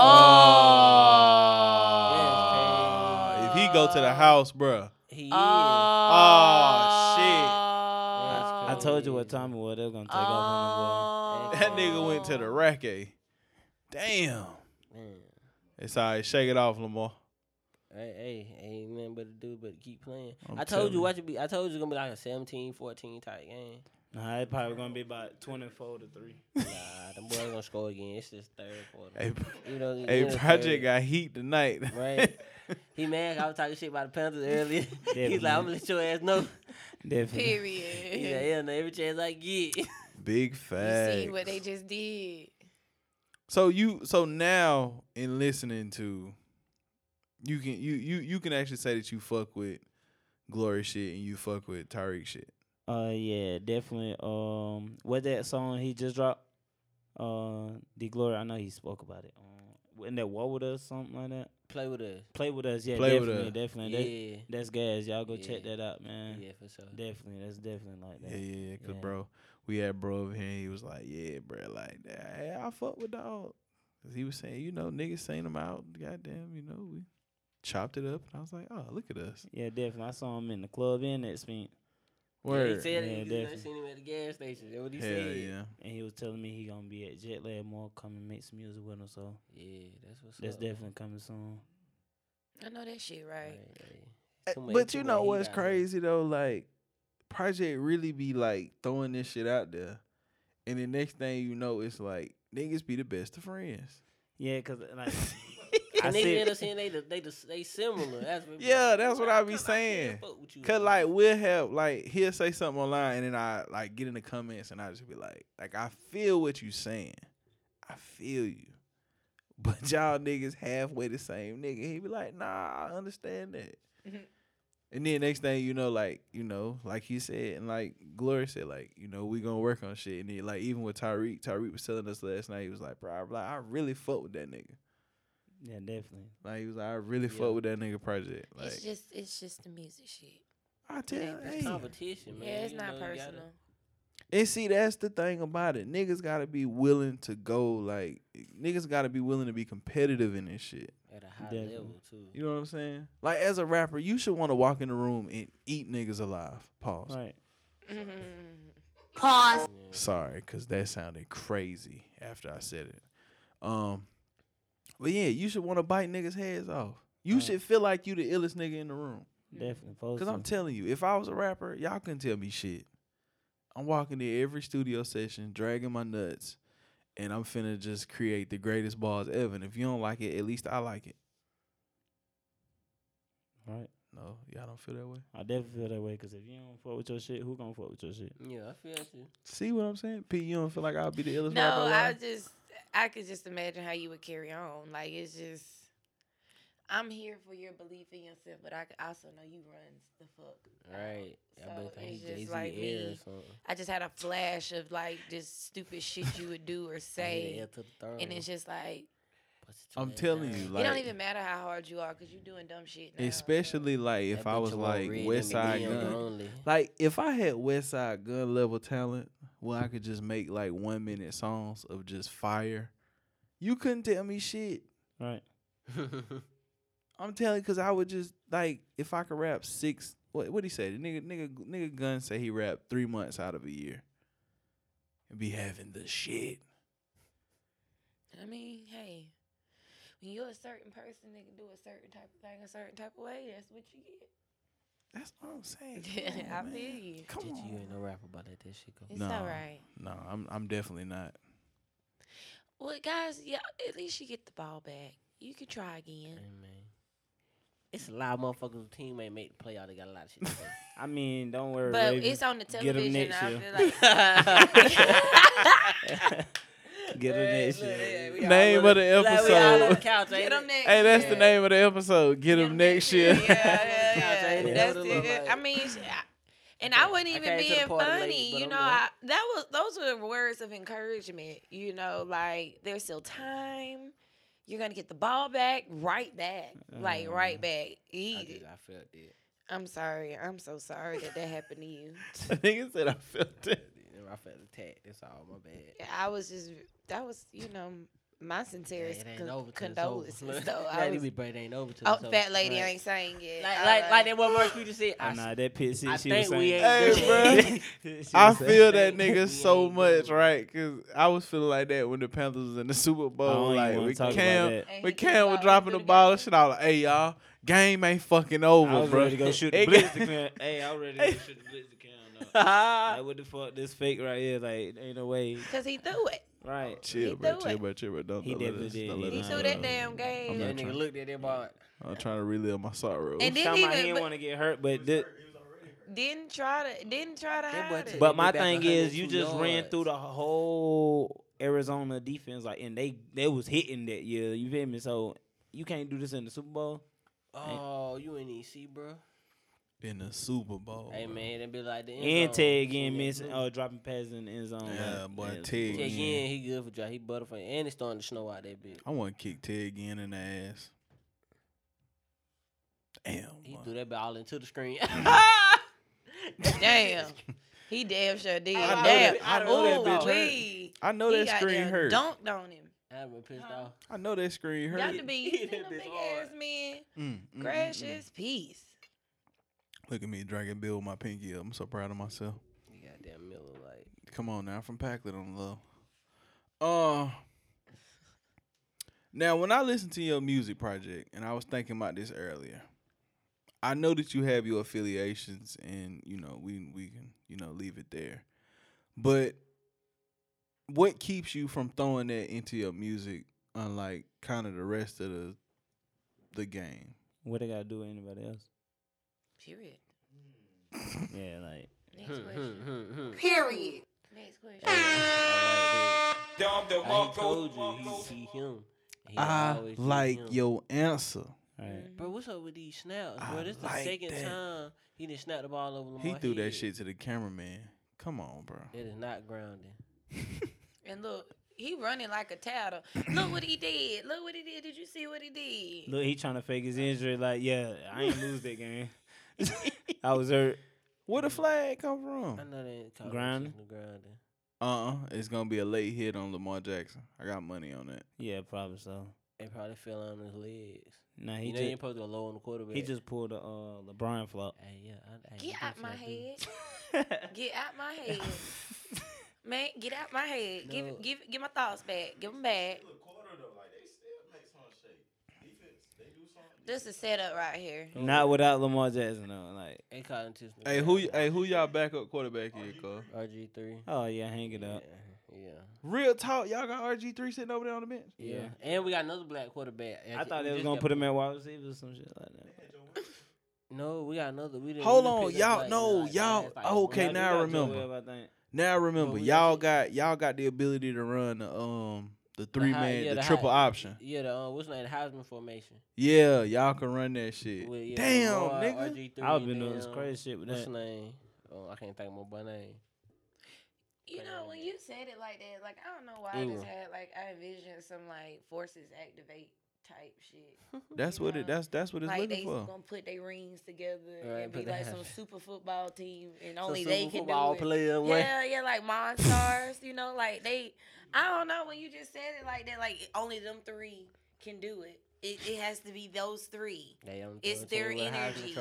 Oh, if he go to the house, bruh. he is. Oh, shit. I told you what time it was. They were gonna take off on That nigga went to the rack. eh? Damn. It's all right. Shake it off, Lamar. Hey, hey, ain't nothing but to do but keep playing. I'm I told telling you you. watch it be. I told you it's gonna be like a 17, 14 type game. Nah, it's probably gonna be about twenty four to three. Nah, the boys gonna score again. It's just third quarter. Hey, You know, the hey Project third. got heat tonight. Right. He mad. I was talking shit about the Panthers earlier. He's like, I'm gonna let your ass know. Definitely. He's like, Period. yeah, no, every chance I get. Big You facts. see what they just did. So you so now in listening to you can you you you can actually say that you fuck with glory shit and you fuck with Tariq shit. Uh, yeah, definitely. Um, what that song he just dropped? Uh, the glory. I know he spoke about it. Um, in that war with us, something like that. Play with us. Play with us, yeah, Play with definitely, Us. definitely. That- Yeah. that's gas. Y'all go check that out, man. Yeah, for sure. Definitely, that's definitely like that. Yeah, yeah, yeah. Cause Yeah. bro, we had bro over here. And he was like, "Yeah, bro, like, that. hey, I fuck with dog." Cause he was saying, you know, niggas saying them out. Goddamn, you know, we chopped it up. And I was like, oh, look at us. Yeah, definitely. I saw him in the club in that spin, Yeah, Word. he said Yeah, it. You definitely. seen him at the gas station. That's what he Hell said. yeah. and he was telling me he gonna be at Jet Lag Mall, come and make some music with him. So Yeah, that's what's that's up. definitely coming soon. I know that shit right. Right, right. Eh, much- But you know what's out here. crazy though? Like, Project really be like throwing this shit out there, and the next thing you know, it's like niggas be the best of friends. Yeah, cause like The I niggas said- end up saying they the- they they similar. That's what Yeah, that's what I be saying. fuck with you. Cause like we'll have like he'll say something online and then I like get in the comments and I just be like, like I feel what you saying. I feel you. But y'all niggas halfway the same nigga. He be like, nah, I understand that. Mhm. And then next thing you know, like, you know, like he said, and like Gloria said, like, you know, we gonna work on shit. And then like even with Tariq, Tariq was telling us last night, he was like, bro, I, like, I really fuck with that nigga. Yeah, definitely. Like he was like, I really Yeah. fuck with that nigga project. Like it's just it's just the music shit. I tell you, hey. It's competition, man. yeah, it's You not know, you gotta- personal. And see, that's the thing about it. Niggas gotta be willing to go like niggas gotta be willing to be competitive in this shit. At a high Definitely. level too. You know what I'm saying? Like as a rapper, you should want to walk in the room and eat niggas alive. Pause. Right. Pause. Sorry, cause that sounded crazy after I said it. Um, but yeah, you should want to bite niggas' heads off. You Right. should feel like you the illest nigga in the room. Definitely. Cause I'm telling you, if I was a rapper, y'all couldn't tell me shit. I'm walking there every studio session, dragging my nuts, and I'm finna just create the greatest bars ever. And if you don't like it, at least I like it. right. No, y'all don't feel that way. I definitely feel that way because if you don't fuck with your shit, who gonna fuck with your shit? Yeah, I feel you. See what I'm saying? Pete, you don't feel like I'll be the illest No, rapper I alive? just I could just imagine how you would carry on. Like it's just I'm here for your belief in yourself, but I also know you runs the fuck. Right. I So bet it's just Jay Z like me. I just had a flash of like just stupid shit you would do or oh, Heir say, and it's just like I'm telling throne. you, it don't even matter how hard you are because you're doing dumb shit. Now, especially like if I was like red Westside Gunn. only. Like if I had Westside Gunn level talent, where I could just make like one minute songs of just fire, you couldn't tell me shit. Right. I'm telling you, cause I would just like if I could rap six. What what he say? The nigga nigga nigga Gunn say he rapped three months out of a year, and be having the shit. I mean, hey, when you're a certain person that can do a certain type of thing a certain type of way, that's what you get. That's what I'm saying. I Come on, feel man. you. Come Bitch, on. you ain't no rapper about that. That shit go. It's No. all right. No, I'm I'm definitely not. Well, guys, yeah, at least you get the ball back. You can try again. Hey, man. It's a lot of motherfuckers who team ain't make the play out. They got a lot of shit to say. I mean, don't worry. But Raven. it's on the Get 'em television. next I year. feel like. Get her next year. Name of the episode. Get them next Hey, that's the name of the episode. Get him next year. Yeah, yeah, Couch yeah. That's That's it. I mean, I- and I I wasn't came- I even came to the being party late, funny. but you know. I, that was those were words of encouragement. You know, like there's still time. You're gonna get the ball back right back, like right mm. back. I, He, just, I felt it. I'm sorry. I'm so sorry that that happened to you. nigga said I felt it. I felt attacked. That's all. My bad. I was just that was you know my sincerest it ain't con- over till it's condolences. though. I was, we- but it ain't over till oh, it's fat lady Right. ain't saying yet. Like, All like, like that one verse we just said. Oh, I, nah, that pit shit I she think was we ain't Hey, good. I feel that nigga so much, right? Cause I was feeling like that when the Panthers was in the Super I Bowl. don't Like wanna we talk about Cam, that. And we he Cam ball, was dropping the the ball and shit. I was like, hey y'all, game ain't fucking over, I was bro. ready to go shoot the It blitz got- to clear. Hey, I was ready to go shoot the blitz to count. Like, what the fuck? This fake right here, like, ain't no way. Cause he threw it. Right. Chill, bro. Chill, bro. Chill, bro. Don't, He don't let definitely us- did. don't let He threw that damn game. I'm That not nigga trying- looked at that ball. I'm trying to relive my sorrow. And then he didn't want to get hurt, but thi- didn't try to didn't try to That hide it. but my thing is, you just ran through the whole Arizona defense, like, and they they was hitting that year. You feel me? So you can't do this in the Super Bowl. Oh, you ain't even see, bro. In the Super Bowl. Hey man, that be like the end And zone. Ted Ginn that missing, or oh, dropping passes in the end zone. Yeah, like, boy, yeah, Ted Super Bowl. Ted Ginn. again, he good for drop. He butterfly, and it's starting to snow out that bitch. I want to kick Ted Ginn in the ass. Damn. He boy. threw that ball into the screen. Damn. He damn sure did. I know damn. that- I know that Ooh, bitch hurt. I know He that got screen there hurt. Dunked on him. I've been pissed Huh? off. I know that screen hurt. You got to be. He You hit know, this big hard. ass man. Mm, mm, mm, Gracious mm. peace. Look at me drinking Bill with my pinky up. I'm so proud of myself. You goddamn Miller, like Come on now, I'm from Pacolet on the low. Uh, now when I listen to your music project, and I was thinking about this earlier, I know that you have your affiliations, and you know we we can you know leave it there. But what keeps you from throwing that into your music, unlike kind of the rest of the the game. What they gotta do with anybody else? Period. Yeah, like Next question. hmm, hmm, hmm. Period. Next question. I Dom like I told you he, he him. He I always be like him. your answer. right. Bro, what's up with these snaps, bro? I This the like second that. time he done snapped the ball over Lamar He threw that head. shit to the cameraman. Come on, bro. It is not grounding. And look, he running like a tattle. Look what he did. Look what he did. Did you see what he did? Look, he trying to fake his injury. Like, yeah, I ain't lose that game. I was hurt. Where the flag come from? I know they ain't called Grounding? the grounding. Uh, uh it's gonna be a late hit on Lamar Jackson. I got money on that. Yeah, probably so. It probably fell on his legs. Nah, He he you know you ain't just supposed to go low on the quarterback. he just pulled a uh, LeBron flop. Hey, yeah. I, I, Get you out think my so, dude? head. Get out my head. Man, get out my head. Give No. it, give, give my thoughts back. Give them back. This is set up right here. Not without Lamar Jackson though. Like, They caught intentional. Hey, who? y- Hey, who y'all backup quarterback is, cuz? RG three. oh yeah, hang it up. yeah, Real talk, y'all got RG three sitting over there on the bench. yeah. Yeah. And we got another black quarterback. I thought we they was gonna put him at wide receiver or some shit like that. No, we got another. We didn't. Hold we done on, picked y'all- up, like, no, like, y'all- last, like, okay, one- now I We got remember. Joe Webb, I. Now remember, we y'all got y'all got the ability to run the um the three high- man, yeah, the, the triple high- option. Yeah, the uh, what's name? The Heisman formation. Yeah, y'all can run that shit. With, yeah, Damn, Lamar, nigga. RG3, I was been doing this crazy shit with What's that. his name? Oh, I can't think of my name. You know, when you said it like that, like I don't know why I just had like I envisioned some like forces activate type shit. That's what it. That's that's what it's like they looking for. gonna put their rings together Right, and be like some super football team, and only super they can football do it. player. Yeah, yeah, like Monstars. you know, like they. I don't know when you just said it like that. Like only them three can do it. It, it has to be those three. They on It's their team with a Heisman energy.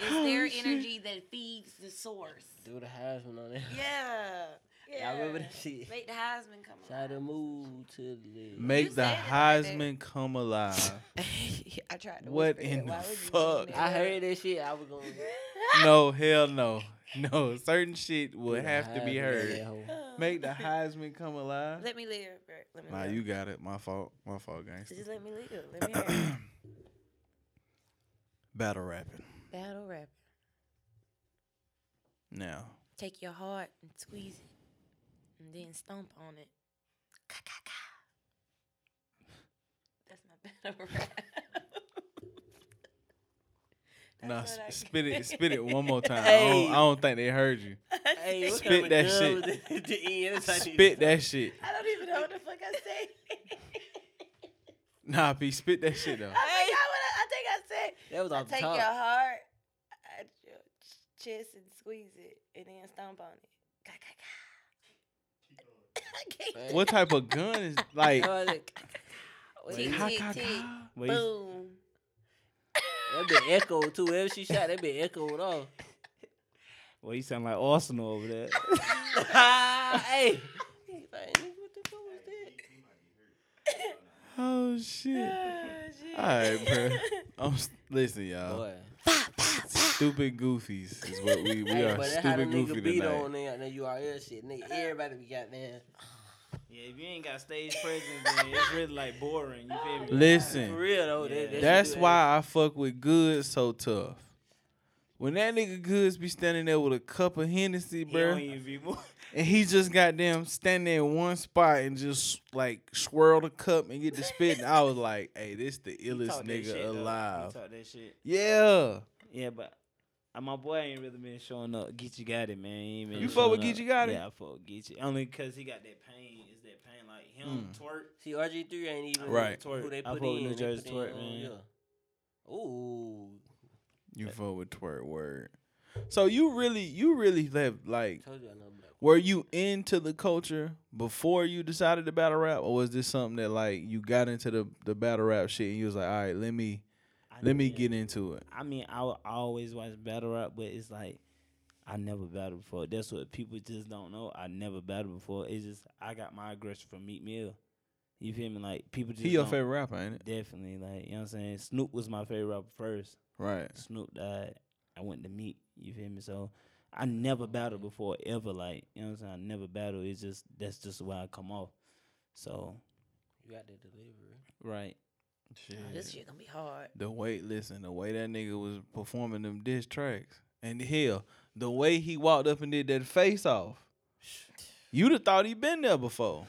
It's their energy that feeds the source. Do the Heisman on it. Yeah. Yeah. Y'all remember that shit? Make the Heisman come Try to move to the left. Make You the said it like that. Heisman come alive. I tried to. What whisper in the Why would you fuck? bring I heard up? that shit. I was going. To. No, hell no, no. Certain shit would Do have to be heard. Make the Heisman come alive. Let me live, bro. Let me Nah, live. you got it. My fault. My fault, gangster. Just let me live. Let me hear it. Battle rapping. Battle rap. Now, Take your heart and squeeze it, and then stomp on it. Ka ka ka. That's my battle rap. nah, That's what I- s- spit it, spit it one more time. I, don't, I don't think they heard you. Hey, Spit that shit. was that at the end? That's how you- Spit that shit. I don't even know what the fuck I said. Nah, P, spit that shit though. I forgot what I, I think I said. That was I off the take top. your heart at your chest and squeeze it, and then stomp on it. Can't. What type of gun is like? Oh, like, Tick, tick, tick. Boom. That been echoed too. Wherever she shot, that been echoed off. well, you sound like Arsenal over there. hey. He's like, "Nigga, what the fuck was that? Oh shit! Ah, All right, bro. I'm s- listen, y'all. Boy. Stupid goofies is what we we Hey, are. but that's how the Stupid nigga goofy beat tonight. on there, that URL shit. Nigga, everybody be goddamn. yeah, if you ain't got stage presence, then it's really like boring. You feel me? For Listen, real though. Yeah. that shit that's why I fuck with Goods so tough. When that nigga Goods be standing there with a cup of Hennessy, He bro, don't even be more. and he just got them standing there in one spot and just like swirl the cup and get the spitting, I was like, hey, this the He illest that nigga shit, alive. He talk that shit. Yeah. Yeah, but uh, my boy ain't really been showing up. Geechee got it, man. He ain't been You fuck with showing up. Geechee Gotti? Yeah, I fuck with Geechee. Only because he got that pain. Is that pain like him Mm. Twork? See, RG3 ain't even Right. who they I put fuck with in. New Jersey Twork, um, man. Yeah. Ooh. You fuck with Twork word. So you really, you really have like, Told you I know black. Were you into the culture before you decided to battle rap, or was this something that like you got into the the battle rap shit and you was like, all right, let me I let me get into it. I mean, I, would always watch battle rap, but it's like I never battled before. That's what people just don't know. I never battled before. It's just I got my aggression from Meek Mill. You feel me? Like people just He your favorite rapper, ain't it? Definitely, like you know what I'm saying. Snoop was my favorite rapper first. Right. Snoop died. I went to Meek. You feel me? So I never battled before ever. Like you know what I'm saying. I never battled. It's just that's just the way I come off. So You got the delivery. right, Shit. Oh, this shit gonna be hard. The way, listen, the way that nigga was performing them diss tracks, and hell, the way he walked up and did that face off, you'd have thought he'd been there before.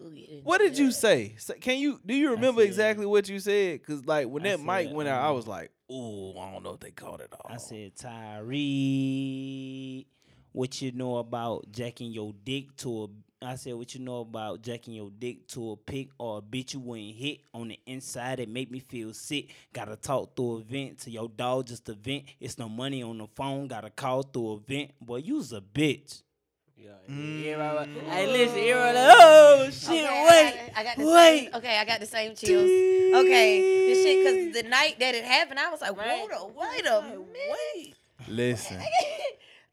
We'll What did you that. say? Say- Can you do you remember said- exactly what you said? Cause like when I that mic went out, I um, was like, "Ooh, I don't know if they caught it all." I said, Tyree, what you know about jacking your dick to a I said, what you know about jacking your dick to a pig or a bitch you wouldn't hit on the inside that make me feel sick. Gotta talk through a vent to your dog just a vent. It's no money on the phone. Gotta call through a vent. Boy, you's a bitch. Yeah, Mm. everybody, hey, listen, everybody, like, oh shit, Okay, I wait, got, I got the wait. same. Okay, I got the same chills. Okay, this shit because the night that it happened, I was like, Right. hold on, wait a minute. wait. Listen,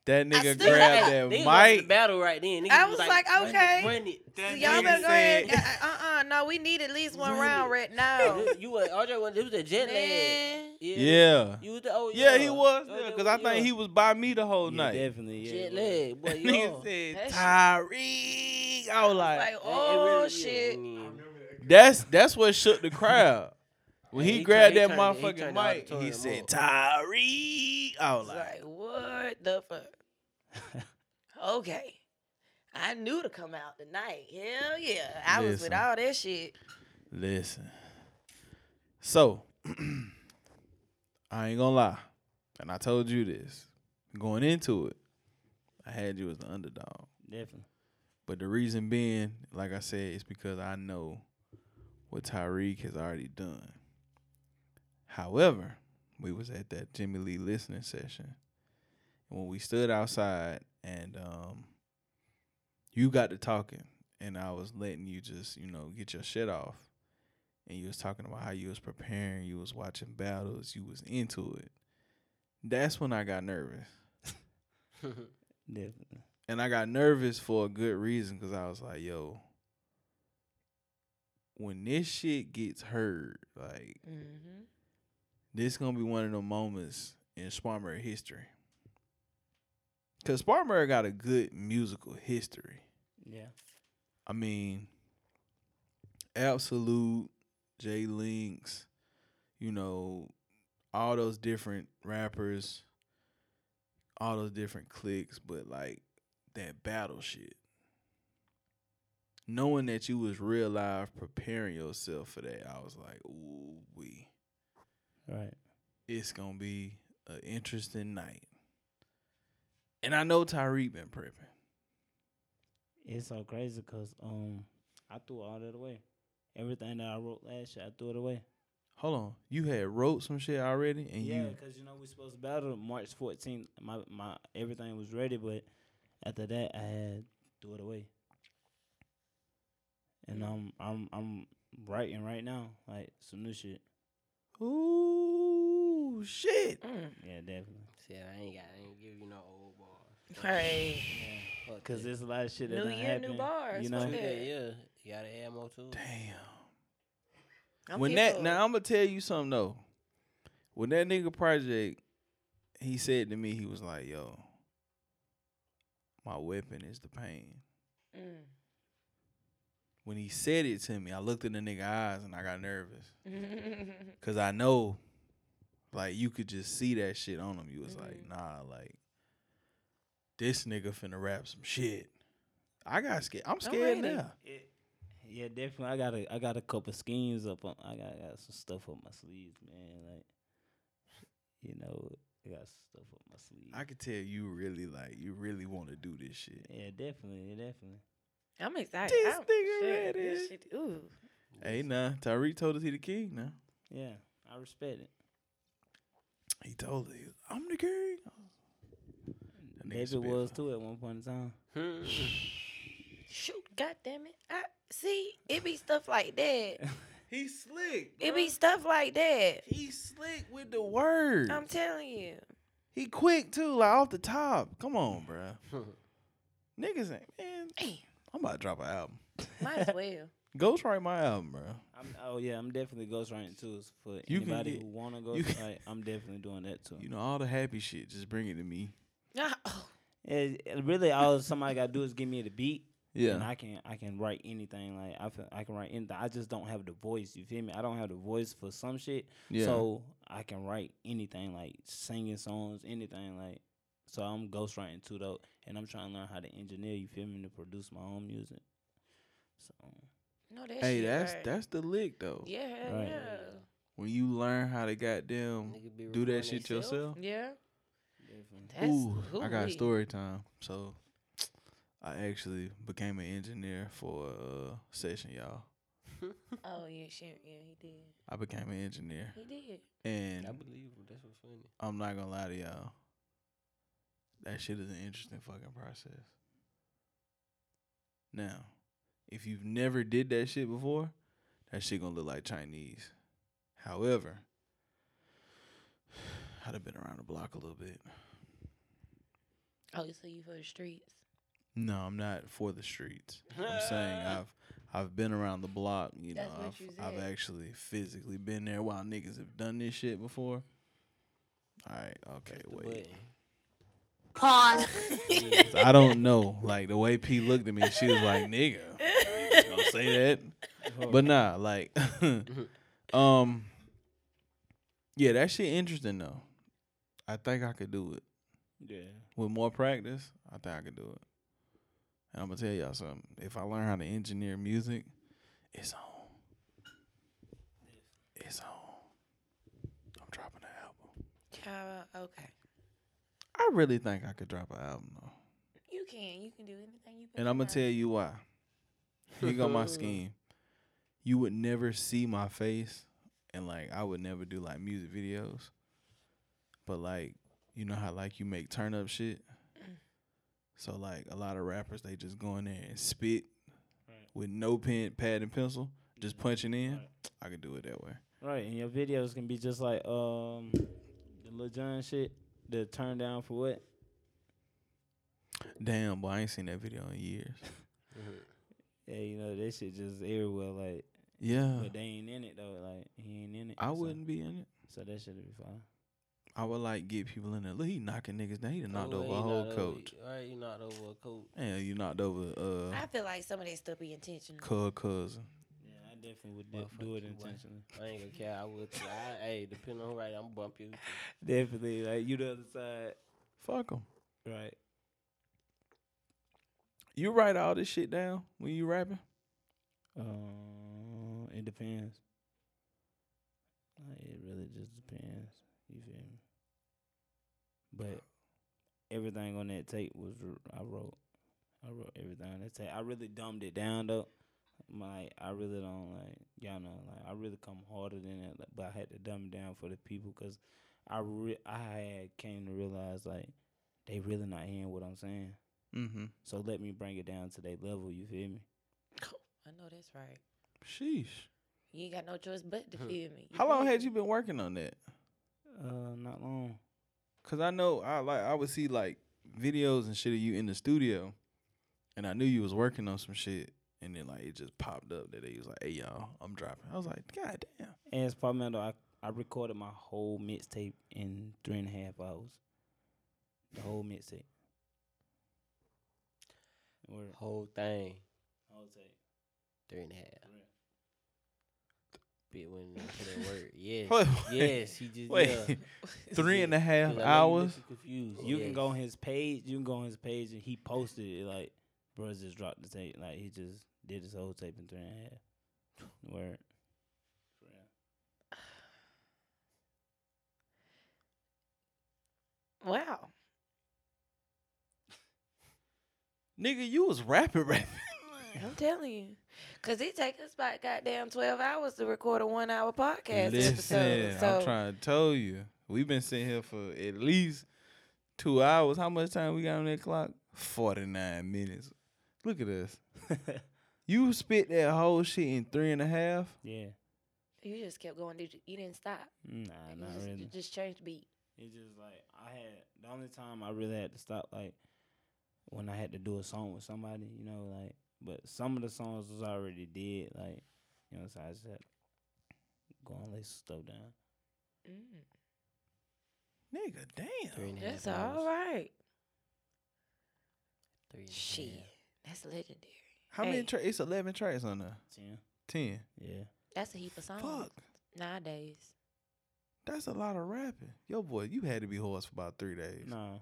that nigga stood grabbed up. that They was ready mic. battle right then. Niggas I was like, run it, okay. run it. So That y'all better go ahead. said- Uh uh no, we need at least one Run round it. right now. You- You was Andre was it was a jet lag. Man. Yeah, You was the oh yeah, he was Oh, there yeah, because I think he was by me the whole Yeah, night. definitely. Yeah, jet bro. lag. Boy, That yo. nigga said Tariq. I was like, Like, It- it oh really- yeah, shit. yeah. that's that's what shook the crowd. When he, he grabbed turned- that he motherfucking mic, he said up. Tariq. I was like, like, what the fuck? okay. I knew to come out tonight. Hell yeah. I was with all that shit. Listen. So, I ain't gonna lie. And I told you this. Going into it, I had you as the underdog. Definitely. But the reason being, like I said, is because I know what Tariq has already done. However, we was at that Jimmy Lee listening session. And when we stood outside and um you got to talking and I was letting you just, you know, get your shit off. And you was talking about how you was preparing, you was watching battles, you was into it. That's when I got nervous. Definitely. And I got nervous for a good reason because I was like, yo, when this shit gets heard, like, Mm-hmm. this gonna be one of the moments in Spartanburg history. Cause Spartanburg got a good musical history. Yeah. I mean, Absolute, J Links, you know, all those different rappers, all those different cliques, but like that battle shit. Knowing that you was real live preparing yourself for that, I was like, ooh, we Right. it's gonna be an interesting night. And I know Tariq been prepping. It's so crazy because um I threw all that away. Everything that I wrote last year, I threw it away. Hold on, you had wrote some shit already, and yeah, you because you know we supposed to battle March 14th. My my everything was ready, but after that I had threw it away. And I'm I'm I'm writing right now, like some new shit. ooh shit. Mm. Yeah, definitely. See, I ain't got, I ain't give you no old bars. Right. Because that. there's a lot of shit that New done year, new bars. You What's know, that? Yeah, yeah. You gotta add more to it. Damn. I'm when that for now, I'm gonna tell you something though. When that nigga project, he said to me, he was like, "Yo, my weapon is the pain." Mm. When he said it to me, I looked in the nigga eyes and I got nervous. Mm. Cause I know, like you could just see that shit on him. You was like, Mhm. nah, like this nigga finna rap some shit. I got scared. I'm scared ready. now. It- yeah, definitely. I got a I got a couple schemes up on. I got, I got some stuff up my sleeves, man. Like, you know, I got stuff up my sleeve. I could tell you really like you really want to do this shit. yeah, definitely, yeah, definitely. I'm excited. This I'm- nigga shit, ready. this shit- Ooh. Hey, nah, Tariq told us he the king. Now Yeah, I respect it. he told us I'm the king. That nigga David was fire. too at one point in time. Hmm. Shoot, god damn it. I see it be stuff like that. He slick. It be stuff like that. He slick with the words. I'm telling you. he quick too, like off the top. Come on, bruh. Niggas ain't man. Damn. I'm about to drop an album. Might as well. Ghostwrite my album, bro. I'm, oh yeah, I'm definitely ghostwriting too. So For You anybody get- who wanna you can- ghostwrite, I'm definitely doing that too. You know all the happy shit. Just bring it to me. Oh, Yeah, it- really, all somebody gotta do is give me the beat, Yeah. And I can I can write anything like I feel, I can write anything. I just don't have the voice. You feel me? I don't have the voice for some shit. Yeah. So I can write anything like singing songs, anything like. So I'm ghostwriting too though, and I'm trying to learn how to engineer. You feel me? To produce my own music. So No, that hey, shit that's hurt. that's the lick though. yeah, Right. yeah, When you learn how to goddamn Nigga do that shit theyself. yourself. yeah. Definitely. That's Ooh, I got story time. So I actually became an engineer for a uh, session, y'all. Oh yeah, shit, yeah, he did. I became an engineer, He did. and I believe him. That's what's funny. I'm not gonna lie to y'all. That shit is an interesting fucking process. Now, if you've never did that shit before, that shit gonna look like Chinese. However, I'd have been around the block a little bit. Oh, so you for the streets? No, I'm not for the streets. I'm saying I've I've been around the block. You know, That's what I've you I've actually physically been there while niggas have done this shit before. All right, okay, wait. button. So I don't know. Like the way P looked at me, she was like, "Nigga, you just gonna say that?" But nah, like, um, yeah, that shit interesting though. I think I could do it Yeah. with more practice. I think I could do it. And I'm gonna tell y'all something. If I learn how to engineer music, it's on. It's on. I'm dropping an album. Uh, okay. I really think I could drop an album though. You can. You can do anything you. Put And I'm gonna tell you why. Here go my scheme. You would never see my face, and like I would never do like music videos. But like, you know how like you make turn up shit. Mm. So like a lot of rappers, they just go in there and spit Right. with no pen, pad, and pencil, just mm-hmm. punching in. Right. I could do it that way. Right, and your videos can be just like um the Lil Jon shit, the turn down for what? Damn, boy, I ain't seen that video in years. Mm-hmm. Yeah, you know that shit just everywhere. Like, Yeah, but they ain't in it though. Like, he ain't in it. I so- wouldn't be in it. So that should be fine. I would like get people in there. Look, he knocking niggas down. He done knocked Oh, over a whole coach. Over, right, he knocked over a coach. Yeah, you knocked over uh I feel like some of that stuff be intentional. cuz cousin. Yeah, I definitely would do, do it intentionally. I ain't gonna care. I would. Too. I, hey, depending on who right, I'm bump you. Definitely, like you the other side. Fuck him. Right. You write all this shit down when you rapping? Uh, it depends. Like, it really just depends. You feel me? But everything on that tape was r- I wrote. I wrote everything on that tape. I really dumbed it down though. My I really don't like y'all know like I really come harder than that, like, but I had to dumb it down for the people because I re- I had came to realize like they really not hearing what I'm saying. Mm-hmm. So let me bring it down to their level. You feel me? I know that's right. Sheesh. You ain't got no choice but to feel me. How long had you been working on that? Uh, not long. Cause I know I like I would see like videos and shit of you in the studio, and I knew you was working on some shit, and then like it just popped up that they was like, "Hey y'all, I'm dropping." I was like, "God damn." And it's probably though, I I recorded my whole mixtape in three and a half hours. The whole mixtape. Word. Whole thing, Whole tape. three and a half. Bit when I put that word. Yes. Wait, yes. He just Wait, yeah. three and a half 'Cause I know you hours. Confused. You can go on his page. You can go on his page, and he posted it like, bro, just dropped the tape. Like he just did his whole tape in three and a half. Word. For real. Wow. Nigga, you was rapping, rapping. I'm telling you. Cause it take us about goddamn twelve hours to record a one hour podcast Listen, episode. So I'm trying to tell you, we've been sitting here for at least two hours. How much time we got on that clock? Forty nine minutes. Look at us. You spit that whole shit in three and a half. Yeah. you just kept going. Did you, you didn't stop. Nah, You not just, really. You just changed the beat. It's just like I had the only time I really had to stop like when I had to do a song with somebody, you know, like but some of the songs was already dead, like you know, so I just had to go and lay some stuff down. Mm. Nigga, damn. Three and a half That's hours. all right. Three and Shit. half. That's legendary. How many tracks? It's eleven tracks on there. Ten. Ten. Yeah. That's a heap of songs Fuck. nowadays. That's a lot of rapping. Yo, boy, you had to be hoarse for about three days. No.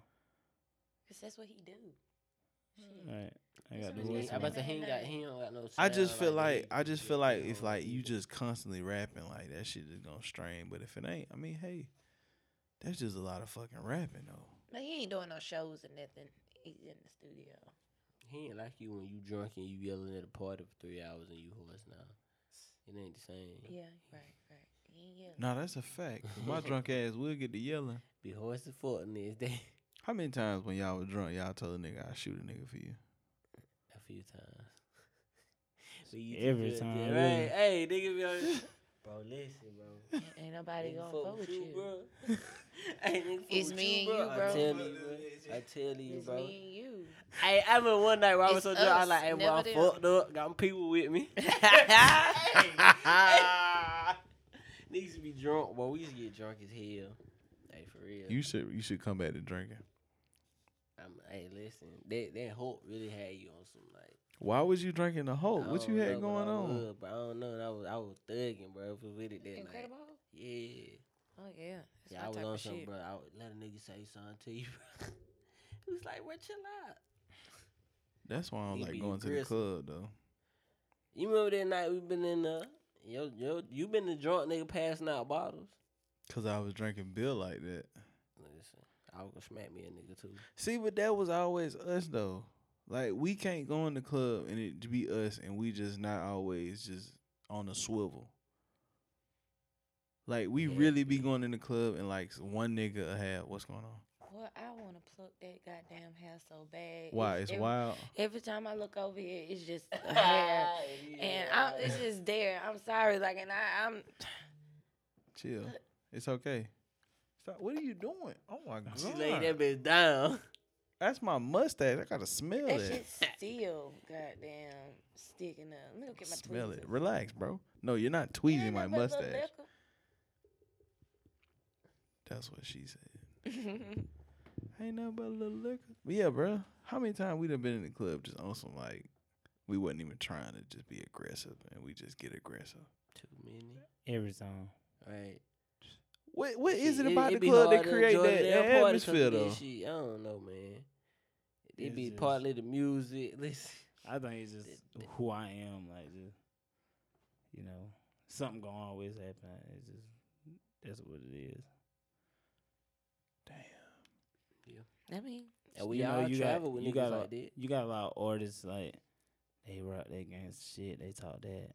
Cause that's what he do. Shit. Right. I got the what He, it voice. I on about to say he got he don't got no. I just feel like like. I just feel like he if like you just constantly rapping like that shit is gonna strain. But if it ain't, I mean, hey, that's just a lot of fucking rapping though. But he ain't doing no shows or nothing. He's in the studio. He ain't like you when you drunk and you yelling at a party for three hours and you hoarse now. It ain't the same. Yeah, right, right. He ain't yelling. No, that's a fact. My drunk ass will get to yelling. Be hoarse as fuck the next day. How many times when y'all was drunk, y'all told a nigga I shoot a nigga for you? A few times. You Every just- time, yeah, really. Right. Hey, nigga be on Bro, listen, bro. Ain't nobody gonna fuck fuck with you. bro. hey, nigga fuck It's me you, and you, bro. I tell you, bro. I tell you, It's bro. me and you. Hey, I remember one night where I was so drunk, I was like, hey, bro, I'm fucked up. Got people with me. Niggas be drunk, bro. We used to get drunk as hell. Hey, for real. You should you should come back to drinking. I'm, hey, listen. That that hope really had you on some like. Why was you drinking the whole? I What you had know, going but I on? was, but I don't know. I was I was thugging, bro. For with it that Incredible. night. Yeah. Oh yeah. That's Yeah, I was type on of something, shit. bro. I would let a nigga say something to you. Bro. it was like, bro, chill out. That's why I don't He like be going to the club though. You remember that night we been in the yo yo you been the drunk nigga passing out bottles. Cause I was drinking beer like that. Listen, I was gonna smack me a nigga too. See, but that was always us though. Like we can't go in the club and it be us, and we just not always just on the swivel. Like we Yeah. really be going in the club and like one nigga will have what's going on. Well, I want to pluck that goddamn hair so bad. Why? It's every, wild. Every time I look over here, it's just a hair, and I'm, it's just there. I'm sorry, like, and I, I'm. Chill. It's okay. Stop. What are you doing? Oh my god. she laid that bitch down. That's my mustache. I gotta smell That it. shit still goddamn sticking up. Let me go get my Smell tweezers. it. Relax, bro. No, you're not Yeah, tweezing my nothing but a mustache. liquor. That's what she said. Ain't nothing but a little liquor. But yeah, bro. How many times we done been in the club just on some like we wasn't even trying to just be aggressive and we just get aggressive. Too many. Every time. Right. What what is Shit, it about it the club that hard create that, that damn party 'cause atmosphere of that though? shit. I don't know, man. It It's be just- partly the music. Listen. I think it's just who I am. Like just, you know, something gonna always happen. It's just that's what it is. Damn. Yeah. I mean, And we You know, all you got- travel with you niggas got a- like that. You got a lot of artists like they rock that gangsta shit. They talk that,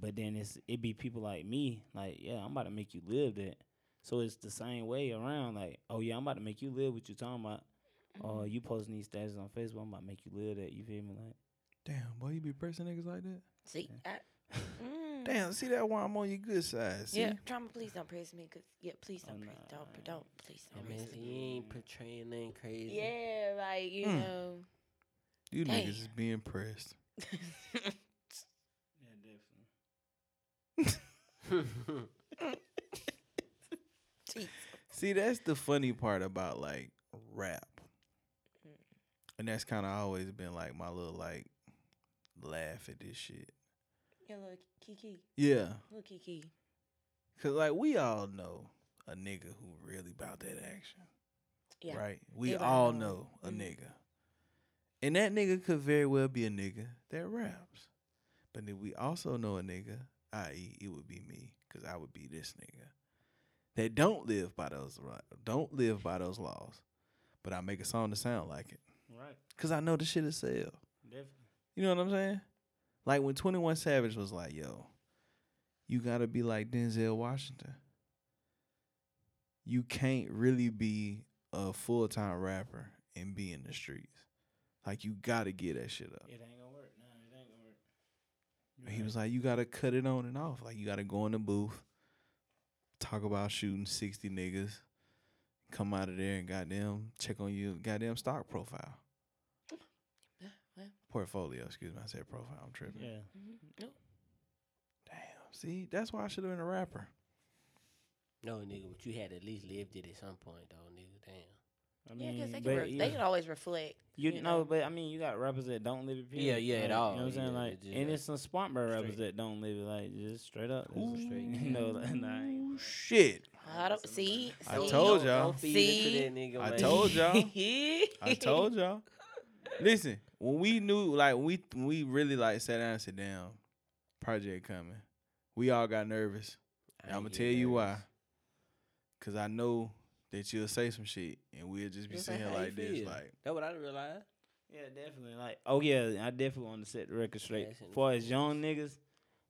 but then it's it be people like me. Like yeah, I'm about to make you live that. So it's the same way around. Like oh yeah, I'm about to make you live what you talking about. Or you posting these statuses on Facebook. I'm about to make you live that. You feel me? Like Damn, boy, you be pressing niggas like that? see, I, mm. Damn, see that why I'm on your good side. See? Yeah, trauma. Please don't press me, cause yeah, please don't Oh, press, nah. don't, don't, please don't mean, press he me. ain't portraying nothing crazy. Yeah, like you Mm. know. You Damn. niggas is being pressed. yeah, definitely. Jeez. See, that's the funny part about like rap. And that's kind of always been like my little like laugh at this shit. Yeah, little Kiki, Yeah. little Kiki. Cause like we all know a nigga who really about that action. Yeah. Right? We Everybody all know. a Mhm. nigga. And that nigga could very well be a nigga that raps. But then we also know a nigga, i.e., it would be me, because I would be this nigga. That don't live by those don't live by those laws. But I make a song to sound like it. Right. Cause I know the shit is sell. Definitely. You know what I'm saying? Like when 21 Savage was like, yo, you gotta be like Denzel Washington. You can't really be a full time rapper and be in the streets. Like you gotta get that shit up. It ain't gonna work. Nah, it ain't gonna work. You And he was like, you gotta cut it on and off. Like you gotta go in the booth, talk about shooting 60 niggas, come out of there and goddamn check on your goddamn stock profile. Yeah, Portfolio, excuse me. I said profile. I'm tripping. Yeah. mhm. No. Damn. See, that's why I should have been a rapper. No, nigga, but you had at least lived it at some point, though, nigga. Damn. I Yeah, because they but can, re- yeah. they can always reflect. You, you know, know. but I mean, you got rappers that don't live it. Yeah, period. yeah, at like, all, You know what I'm saying? yeah, Like, it's just and it's some Spartanburg rappers that don't live it. Like, just straight up. That's Ooh. straight. You know, like, nah, I ain't- Ooh, shit. I don't see. I see? told y'all. Don't See? that nigga, I told y'all. I told y'all. Listen, when we knew, like, we we really like sat down and said, "Damn, project coming," we all got nervous. I And I'm gonna tell get you why. Cause I know that you'll say some shit, and we'll just be Just sitting like here how you like this, feel. like, That's what I realized. Yeah, definitely. Like, oh yeah, I definitely want to set the record straight. That's in the For as young niggas,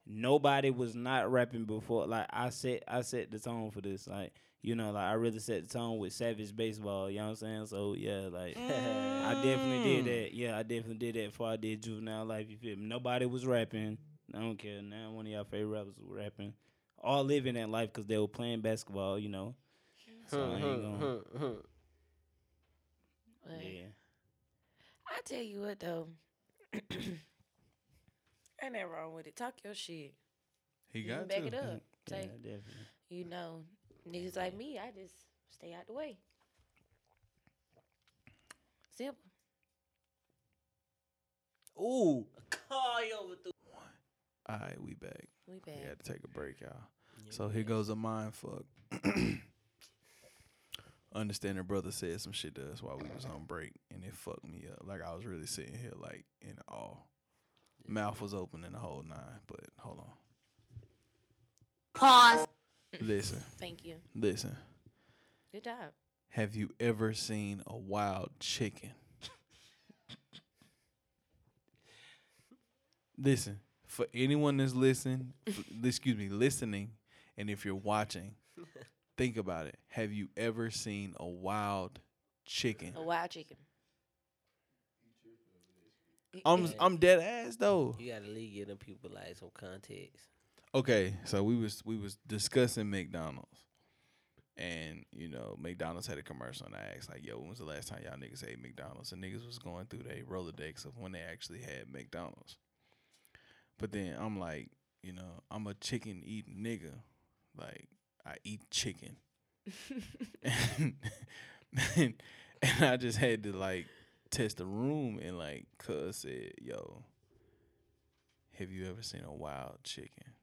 nobody was not rapping before. Like, I set, I set the tone for this. Like, you know, like I really set the tone with Savage Baseball. You know what I'm saying? So yeah, like, I definitely did Mm. that. Yeah, I definitely did that before I did Juvenile Life. You feel me? Nobody was rapping. I don't care. Now one of y'all favorite rappers was rapping. All living that life because they were playing basketball. You know. So I ain't gonna. Yeah. I tell you what though, ain't that wrong with it. Talk your shit. he You got can back to. it up. Yeah, Say, definitely. you know, niggas like me, I just stay out the way. Simple. Ooh, call you over through. All right, we back. We back. We had to take a break, y'all. So here goes a mind fuck. Understanding brother said some shit to us while we was on break, and it fucked me up. Like I was really sitting here like in awe. Mouth was open in the whole nine, but hold on. Pause. Listen, Thank you. listen. Good job. Have you ever seen a wild chicken? Listen, for anyone that's listening, excuse me, listening, and if you're watching, think about it. Have you ever seen a wild chicken? A wild chicken. I'm I'm dead ass though. You gotta leave give them people like some context. Okay, so we was we was discussing McDonald's, and you know McDonald's had a commercial, and I asked like, "Yo, when was the last time y'all niggas ate McDonald's?" And niggas was going through their Rolodex of when they actually had McDonald's. But then I'm like, you know, I'm a chicken eating nigga, like I eat chicken, and, and I just had to like test the room, and like, cuz said, "Yo." Have you ever seen a wild chicken?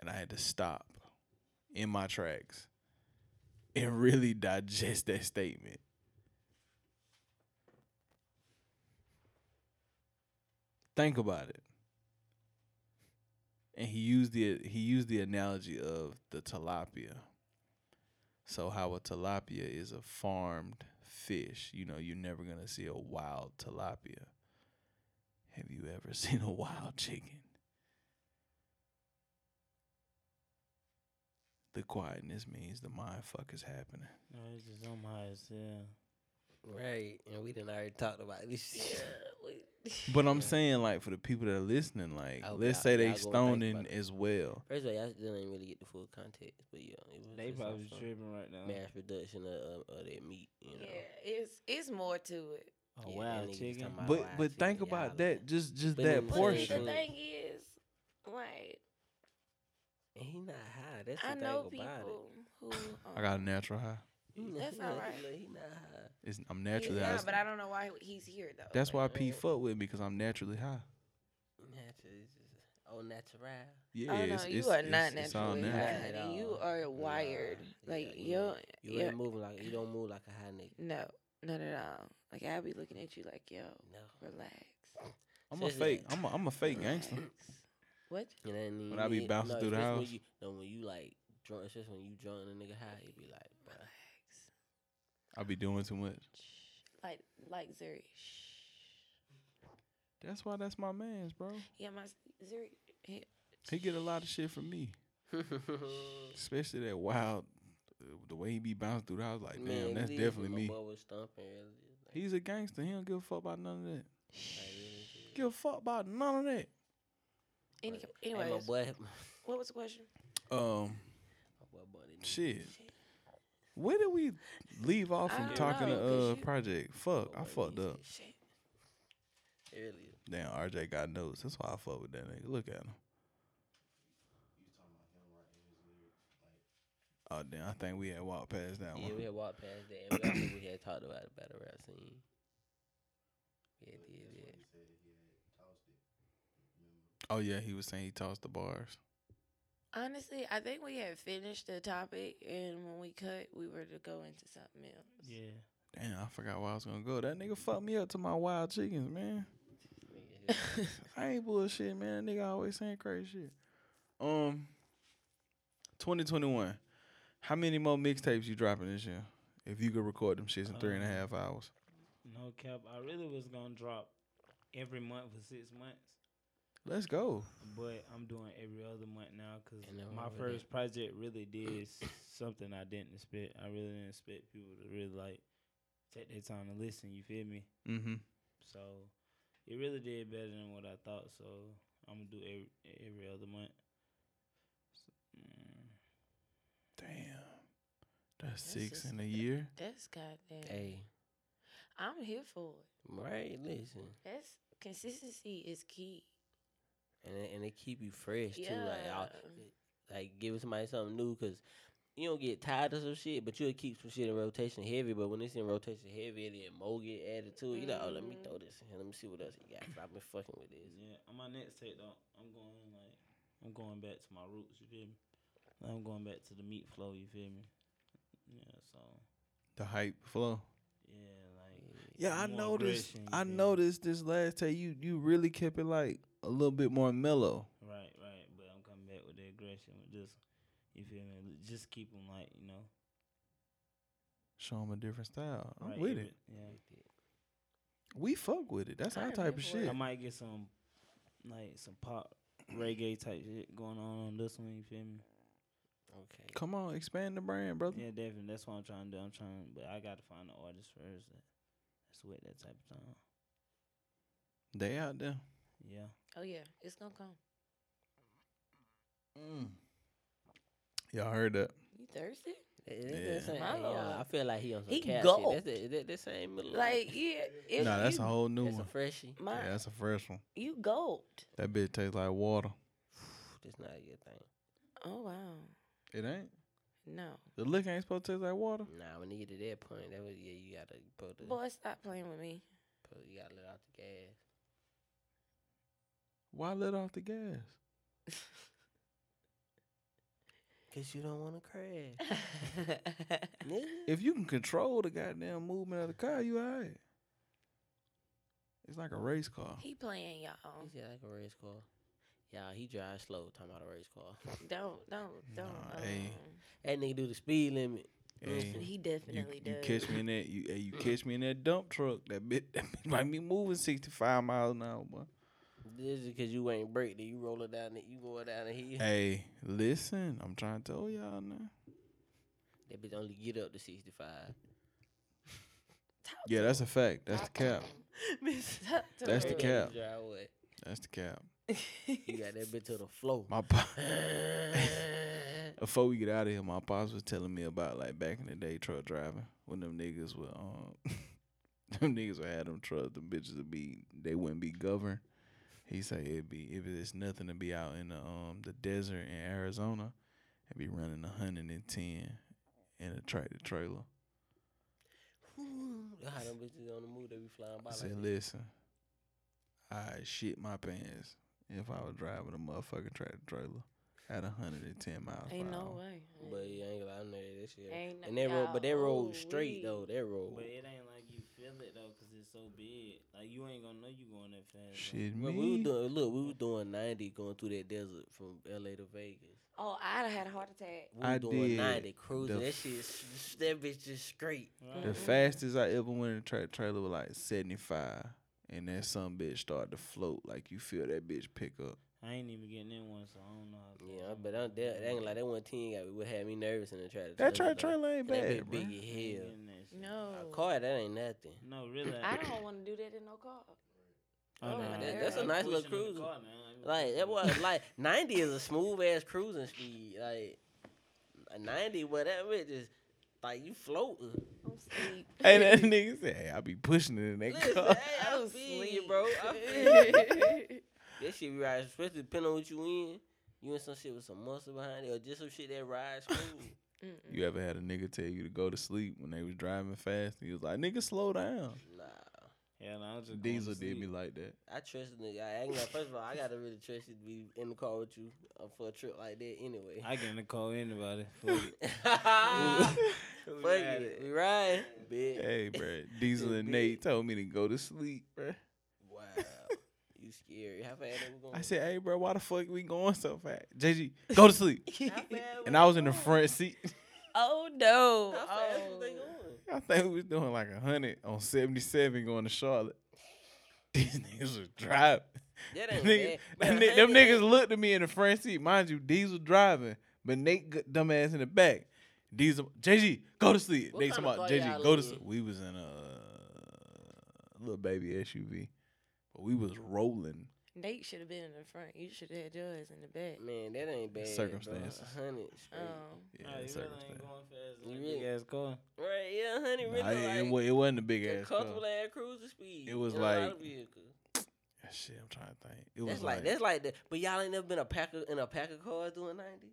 and I had to stop in my tracks and really digest that statement. Think about it. And he used the he used the analogy of the tilapia. So how a tilapia is a farmed fish, you know, you're never gonna see a wild tilapia. Have you ever seen a wild chicken? The quietness means the mind fuck is happening. No, it's just on my yeah. Right, and we didn't already talked about this. But I'm saying, like, for the people that are listening, like, Oh, let's say they y'all go think stoning as well. First of all, y'all still ain't really get the full context, but yeah, it was They probably some tripping right now. mass production of, of, of that meat. You know, Yeah, it's it's more to it. Oh Yeah, wild niggas chicken. But wild but think about y'all that, just just But that then- But portion. the thing is, like, And he not high. That's the I thing know about people who. Um, I got a natural high. That's not- all right. He not high. It's, I'm he's naturally not, high. but I don't know why he's here though. That's why Like, P fuck with me because I'm naturally high. Natural, oh natural. Yeah, Oh no, it's, you it's, are it's, not it's all naturally natural. high. At. You are wired. are. Like Yeah, you're, You ain't moving like you don't move like a high nigga. no, not at all. Like I'll be looking at you like, yo, No. relax. I'm a fake. I'm a, I'm a fake gangster. relax. What? And then When I be bouncing through the house. When you, no, when you like drunk, it's just when you drunk and a nigga high, you be like, bro. Relax. I be doing too much. Like like Zuri. That's why that's my man's, bro. Yeah, my s- Zuri. He, He get a lot of shit from me, especially that wild, uh, the way he be bouncing through that, I was Like, damn, Man, that's definitely me. stomping earlier. Like, He's a gangster. He don't give a fuck about none of that. like. Give a fuck about none of that. any, Like, hey, my anyways, boy, what was the question? Um, my boy, boy, they shit. Where did we leave off from talking know, to 'cause uh you- project? Fuck, I fucked up. shit. Earlier. Damn, RJ got notes. That's why I fuck with that nigga. Look at him. Oh damn! I think we had walked past that Yeah, one. we had walked past that, and we, I think we had talked about the battle rap scene. Yeah, did yeah. Oh yeah, he was saying he tossed the bars. Honestly, I think we had finished the topic, and when we cut, we were to go into something else. Yeah. Damn, I forgot where I was gonna go. That nigga fucked me up to my wild chickens, man. I ain't bullshit, man. That nigga always saying crazy shit. Um, 2021. How many more mixtapes you dropping this year? If you could record them shits in three and a Um, half hours. No cap. I really was gonna drop every month for six months, Let's go. but I'm doing every other month now because my wrong with that. first project really did something I didn't expect. I really didn't expect people to really like take their time to listen. You feel me? Mm-hmm. So it really did better than what I thought. So I'm gonna do every every other month. So, mm, Damn. That's, That's six just- in a year. That's goddamn. hey, I'm here for it. right? Listen, That's consistency is key. And it, and it keep you fresh too. Like, I'll, like giving somebody something new because you don't get tired of some shit, but you'll keep some shit in rotation heavy. But when it's in rotation heavy, and then more get added to it, you like, oh, let me Mhm. throw this in here. Let me see what else he got. I've been fucking with this. yeah, on my next tape though, I'm going like I'm going back to my roots. You feel me? I'm going back to the meat flow. You feel me? Yeah. So The hype flow. yeah, like Yeah, I noticed. aggression, I noticed this last tape. You you really kept it like a little bit more mellow. Right, right. But I'm coming back with the aggression. With just you feel me? Just keep them like you know. Show them a different style. I'm right, with it. Yeah. We fuck with it. That's I our type of shit. I might get some like some pop reggae type shit going on on this one. You feel me? Okay. Come on, expand the brand, brother. Yeah, definitely. That's what I'm trying to do. I'm trying, but I got to find the artist first that, that's with that type of time. They out there. Yeah. Oh yeah, it's gonna come. Mm. Y'all heard that? You thirsty? That- that- Yeah. same- My lord. I feel like he on some He cat gulped. shit. That's the, that, that same little Like yeah, if nah, that's you, a whole new that's a one. freshie. my Yeah, that's a fresh one. you gulped. That bitch tastes like water. That's not a good thing. Oh wow, It ain't. no, The liquor ain't supposed to taste like water. Nah, when you get to that point, that was yeah, you gotta put the boy, stop playing with me. put, you gotta let out the gas. Why let off the gas? Cause you don't want to crash. If you can control the goddamn movement of the car, you alright. It's like a race car. he playing y'all. He said like a race car. Yeah, he drives slow. Talking about a race car. Don't don't don't. Nah, hey. um, that nigga do the speed limit. Hey, he you, definitely you does. catch me in that you hey, you catch me in that dump truck. That bit that bit might be moving sixty five miles an hour, boy. This is cause you ain't break. Then you roll it down. The, you go down the hill. Hey, listen, I'm trying to tell y'all now. That bitch only get up to sixty five. Yeah, that's a fact. That's the cap. That's the cap. That's the cap. You got that bitch to the floor. My pop. Before we get out of here, my pops was telling me about like back in the day truck driving when them niggas were um them niggas would have them trucks, them bitches would be they wouldn't be governed. He said it'd be if it's nothing to be out in the um the desert in Arizona, it'd be running hundred and ten in a tractor trailer. How them bitches on the move? They be flying by I like said, that. listen, I shit my pants if I was driving a motherfucking tractor trailer at hundred and ten miles Ain't per no hour. way. But yeah, ain't gonna lie, I know that this shit. Ain't no- and that road, but that y'all, road straight ooh-wee. though. That road. But it ain't like you feel it though, cause it's so big. Like you ain't gonna know you going that fast. though. Shit, Well, me. we was doing look, we were doing ninety going through that desert from LA to Vegas. Oh, I'd have had a heart attack. We I was doing did ninety cruising. the That shit, is- that bitch just straight. Right. The fastest I ever went in a tractor trailer was like 75. And then some bitch started to float like you feel that bitch pick up. I ain't even getting in one, so I don't know. How to Yeah, but I'm, that, that ain't like that one team got what had me nervous in the tractor. That trailer, tractor though. trailer ain't And that bad, bitch bro. big I ain't hell. getting that. No. A car that ain't nothing. No, really. I don't want to do that in no car. Oh, Oh, nah, that- that's a I'm nice little pushing in the cruiser. car. Like that was like ninety is a smooth ass cruising speed. Like a ninety, whatever, it just like you floating. I'm sleep. Hey, that nigga said, hey, I be pushing it in that Listen, car. hey, I I'm feel you, sleep. bro. I feel you. That shit be right, especially depending on what you in. You in some shit with some muscle behind it, or just some shit that rides smooth. You ever had a nigga tell you to go to sleep when they was driving fast? He was like, "Nigga, slow down." Nah. Yeah, no, I'm just Diesel did me like that. I trust a nigga. I ain't gonna, first of all, I gotta really trust you to be in the car with you uh, for a trip like that anyway. I can call anybody. Fuck it. Fuck it. We ride. Big. Hey, bro, Diesel and Nate told me to go to sleep, bro. Wow. you scary. How fast are we going? I said, "Hey, bro, why the fuck we going so fast?" JG, go to sleep. And I was in the front seat. Oh no. How fast Oh. was they oh. going? I think we was doing like a hundred on seventy seven going to Charlotte. These niggas was driving. That ain't Nigga, bad. them, them niggas looked at me in the front seat. Mind you, Diesel driving, but Nate g- dumbass in the back. Diesel, JG, go to sleep. What Nate kind talking about JG, go to sleep. We was in a uh, little baby SUV, but we was rolling. Nate should have been in the front. You should have had yours in the back. Man, that ain't bad. Circumstances. Bro. A hundred straight. Um, Yeah, Nah, you really circumstance. ain't going fast. You Like really- big ass car. Right, yeah, a hundred really Nah, it, it, like wa- it wasn't a big ass car. comfortable ass cruiser speed. It was in a lot like- Shit, I'm trying to think. It was That's like, like, that's like the but y'all ain't never been a pack of, in a pack of cars doing ninety.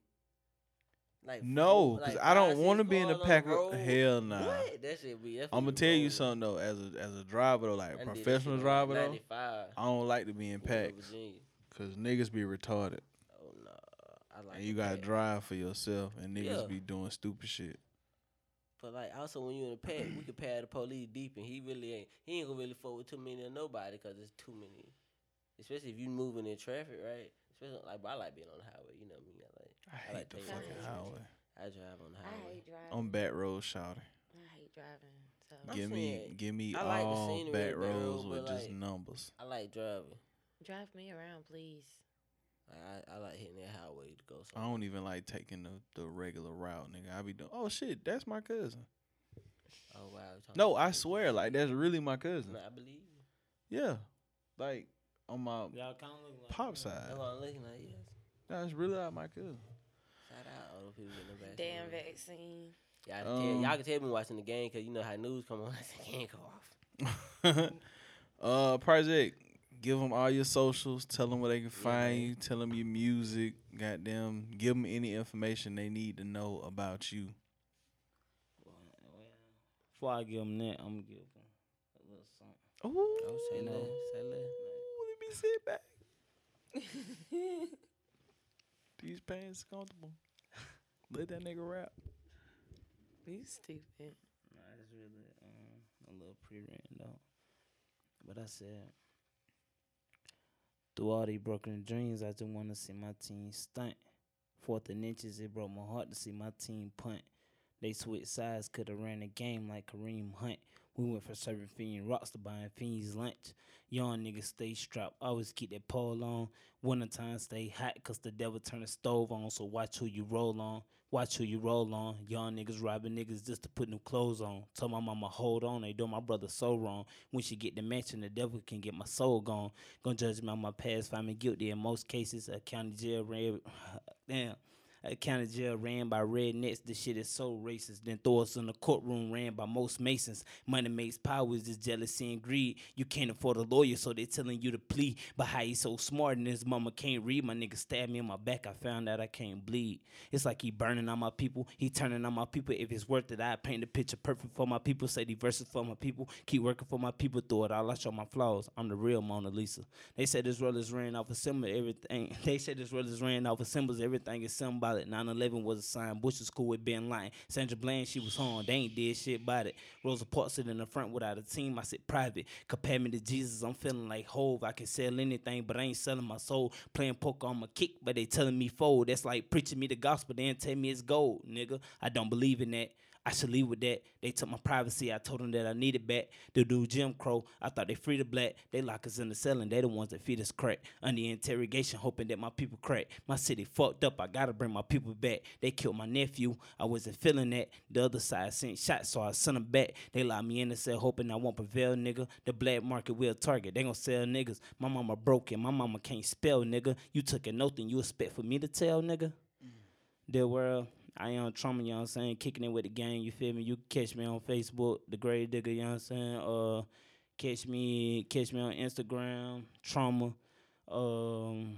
Like no, because like I don't want to be in on pack of road. hell nah. What? That shit be. I'm gonna tell you something though, as a as a driver though, like a professional driver though, I don't like to be in packs because niggas be retarded Oh no, I like. and you gotta pack. drive for yourself and niggas Yeah. be doing stupid shit. But like also when you in a pack, we could pad the police deep, and he really ain't. He ain't gonna really fuck with too many of nobody because it's too many. Especially if you moving in traffic, right? Especially like, I like being on the highway. You know me. I like. I I hate like the fucking pictures. highway. I drive on the I highway. hate driving. On back road, shouting. I hate driving. So Give me, saying, give me I like the all scenery back of road, roads but with just numbers. I like driving. drive me around, please. I, I like hitting that highway to go. Somewhere. I don't even like taking the, the regular route, nigga. I be doing. Oh shit, that's my cousin. Oh wow. No, I swear, like that's really my cousin. I believe you. Yeah, like on my Y'all kind of look like pop side. That's what I'm looking at. Yes. That's really like my cousin. Shout out all the people in the back. Damn vaccine. Y'all, can Um, tell, y'all can tell me watching the game because you know how news come on. the game go off. uh, project. Give them all your socials. Tell them where they can find man. you. Tell them your music. Goddamn. Give them any information they need to know about you. Before I give them that, I'm gonna give them a little something. Ooh, Oh, say No. less, say less. let me sit back. These pants comfortable. Let that nigga rap. You stupid. Nah, it's really um, a little pre-written though. But I said, through all these broken dreams, I just want to see my team stunt. Fourth and inches, it broke my heart to see my team punt. They switched sides, could have ran the game like Kareem Hunt. We went from serving fiend rocks to buying fiends lunch. Young niggas stay strapped, always keep that pole on. Wintertime stay hot, cause the devil turn the stove on. So watch who you roll on. Watch who you roll on. Young niggas robbing niggas just to put new clothes on. Tell my mama hold on, they do my brother so wrong. When she get the mansion, the devil can get my soul gone. Gonna judge me on my past, find me guilty in most cases. A county jail damn. A county jail ran by rednecks. This shit is so racist. Then throw us in the courtroom ran by most masons. Money makes power is just jealousy and greed. You can't afford a lawyer, so they telling you to plea. But how he so smart and his mama can't read. My nigga stabbed me in my back. I found out I can't bleed. It's like he burning on my people. He turning on my people. If it's worth it, I paint the picture perfect for my people. Say the verses for my people. Keep working for my people. Through it all, I show my flaws. I'm the real Mona Lisa. They said this world is ran off of symbol. Everything. They said this world is ran off of symbols. Everything is symbolic. 9/11 was a sign. Bush is cool with Bin Laden. Sandra Bland, she was home. They ain't did shit about it. Rosa Parks sitting in the front without a team. I sit private. Compare me to Jesus. I'm feeling like Hove. I can sell anything, but I ain't selling my soul. Playing poker on my kick, but they telling me fold. That's like preaching me the gospel. Then tell me it's gold, nigga. I don't believe in that. I should leave with that. They took my privacy. I told them that I needed back. The dude Jim Crow. I thought they free the black. They lock us in the cell and they the ones that feed us crack. Under interrogation, hoping that my people crack. My city fucked up. I gotta bring my people back. They killed my nephew. I wasn't feeling that. The other side sent shots, so I sent them back. They locked me in the cell, hoping I won't prevail, nigga. The black market will target. They gon' sell niggas. My mama broken. My mama can't spell, nigga. You took a note and you expect for me to tell, nigga? Mm. The world. I am trauma, you know what I'm saying? Kicking it with the gang, you feel me? You catch me on Facebook, the grave digger, you know what I'm saying? Uh catch me catch me on Instagram, trauma. Um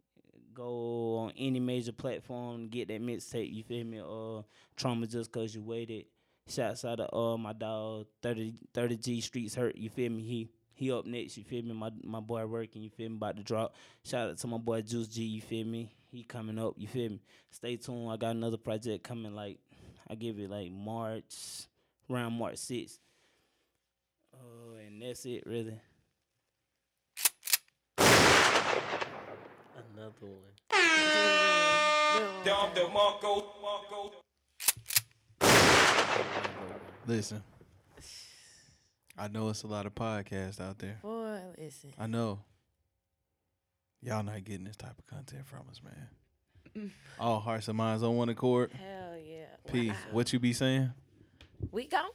go on any major platform, get that mixtape. You feel me? Uh, trauma just cause you waited. Shouts out to uh my dog 30 30 G Streets hurt. You feel me? He he up next. You feel me? My my boy working. You feel me? About to drop. Shout out to my boy Juice G. You feel me? He coming up. You feel me? Stay tuned. I got another project coming. Like I give it like March, around March 6th. Oh, and that's it, really. Another one. Dom DeMarco, Marco. Listen, I know it's a lot of podcasts out there. Boy, listen. I know. Y'all not getting this type of content from us, man. Mm. All hearts and minds on one accord. Hell yeah. P, Wow. what you be saying? We gone.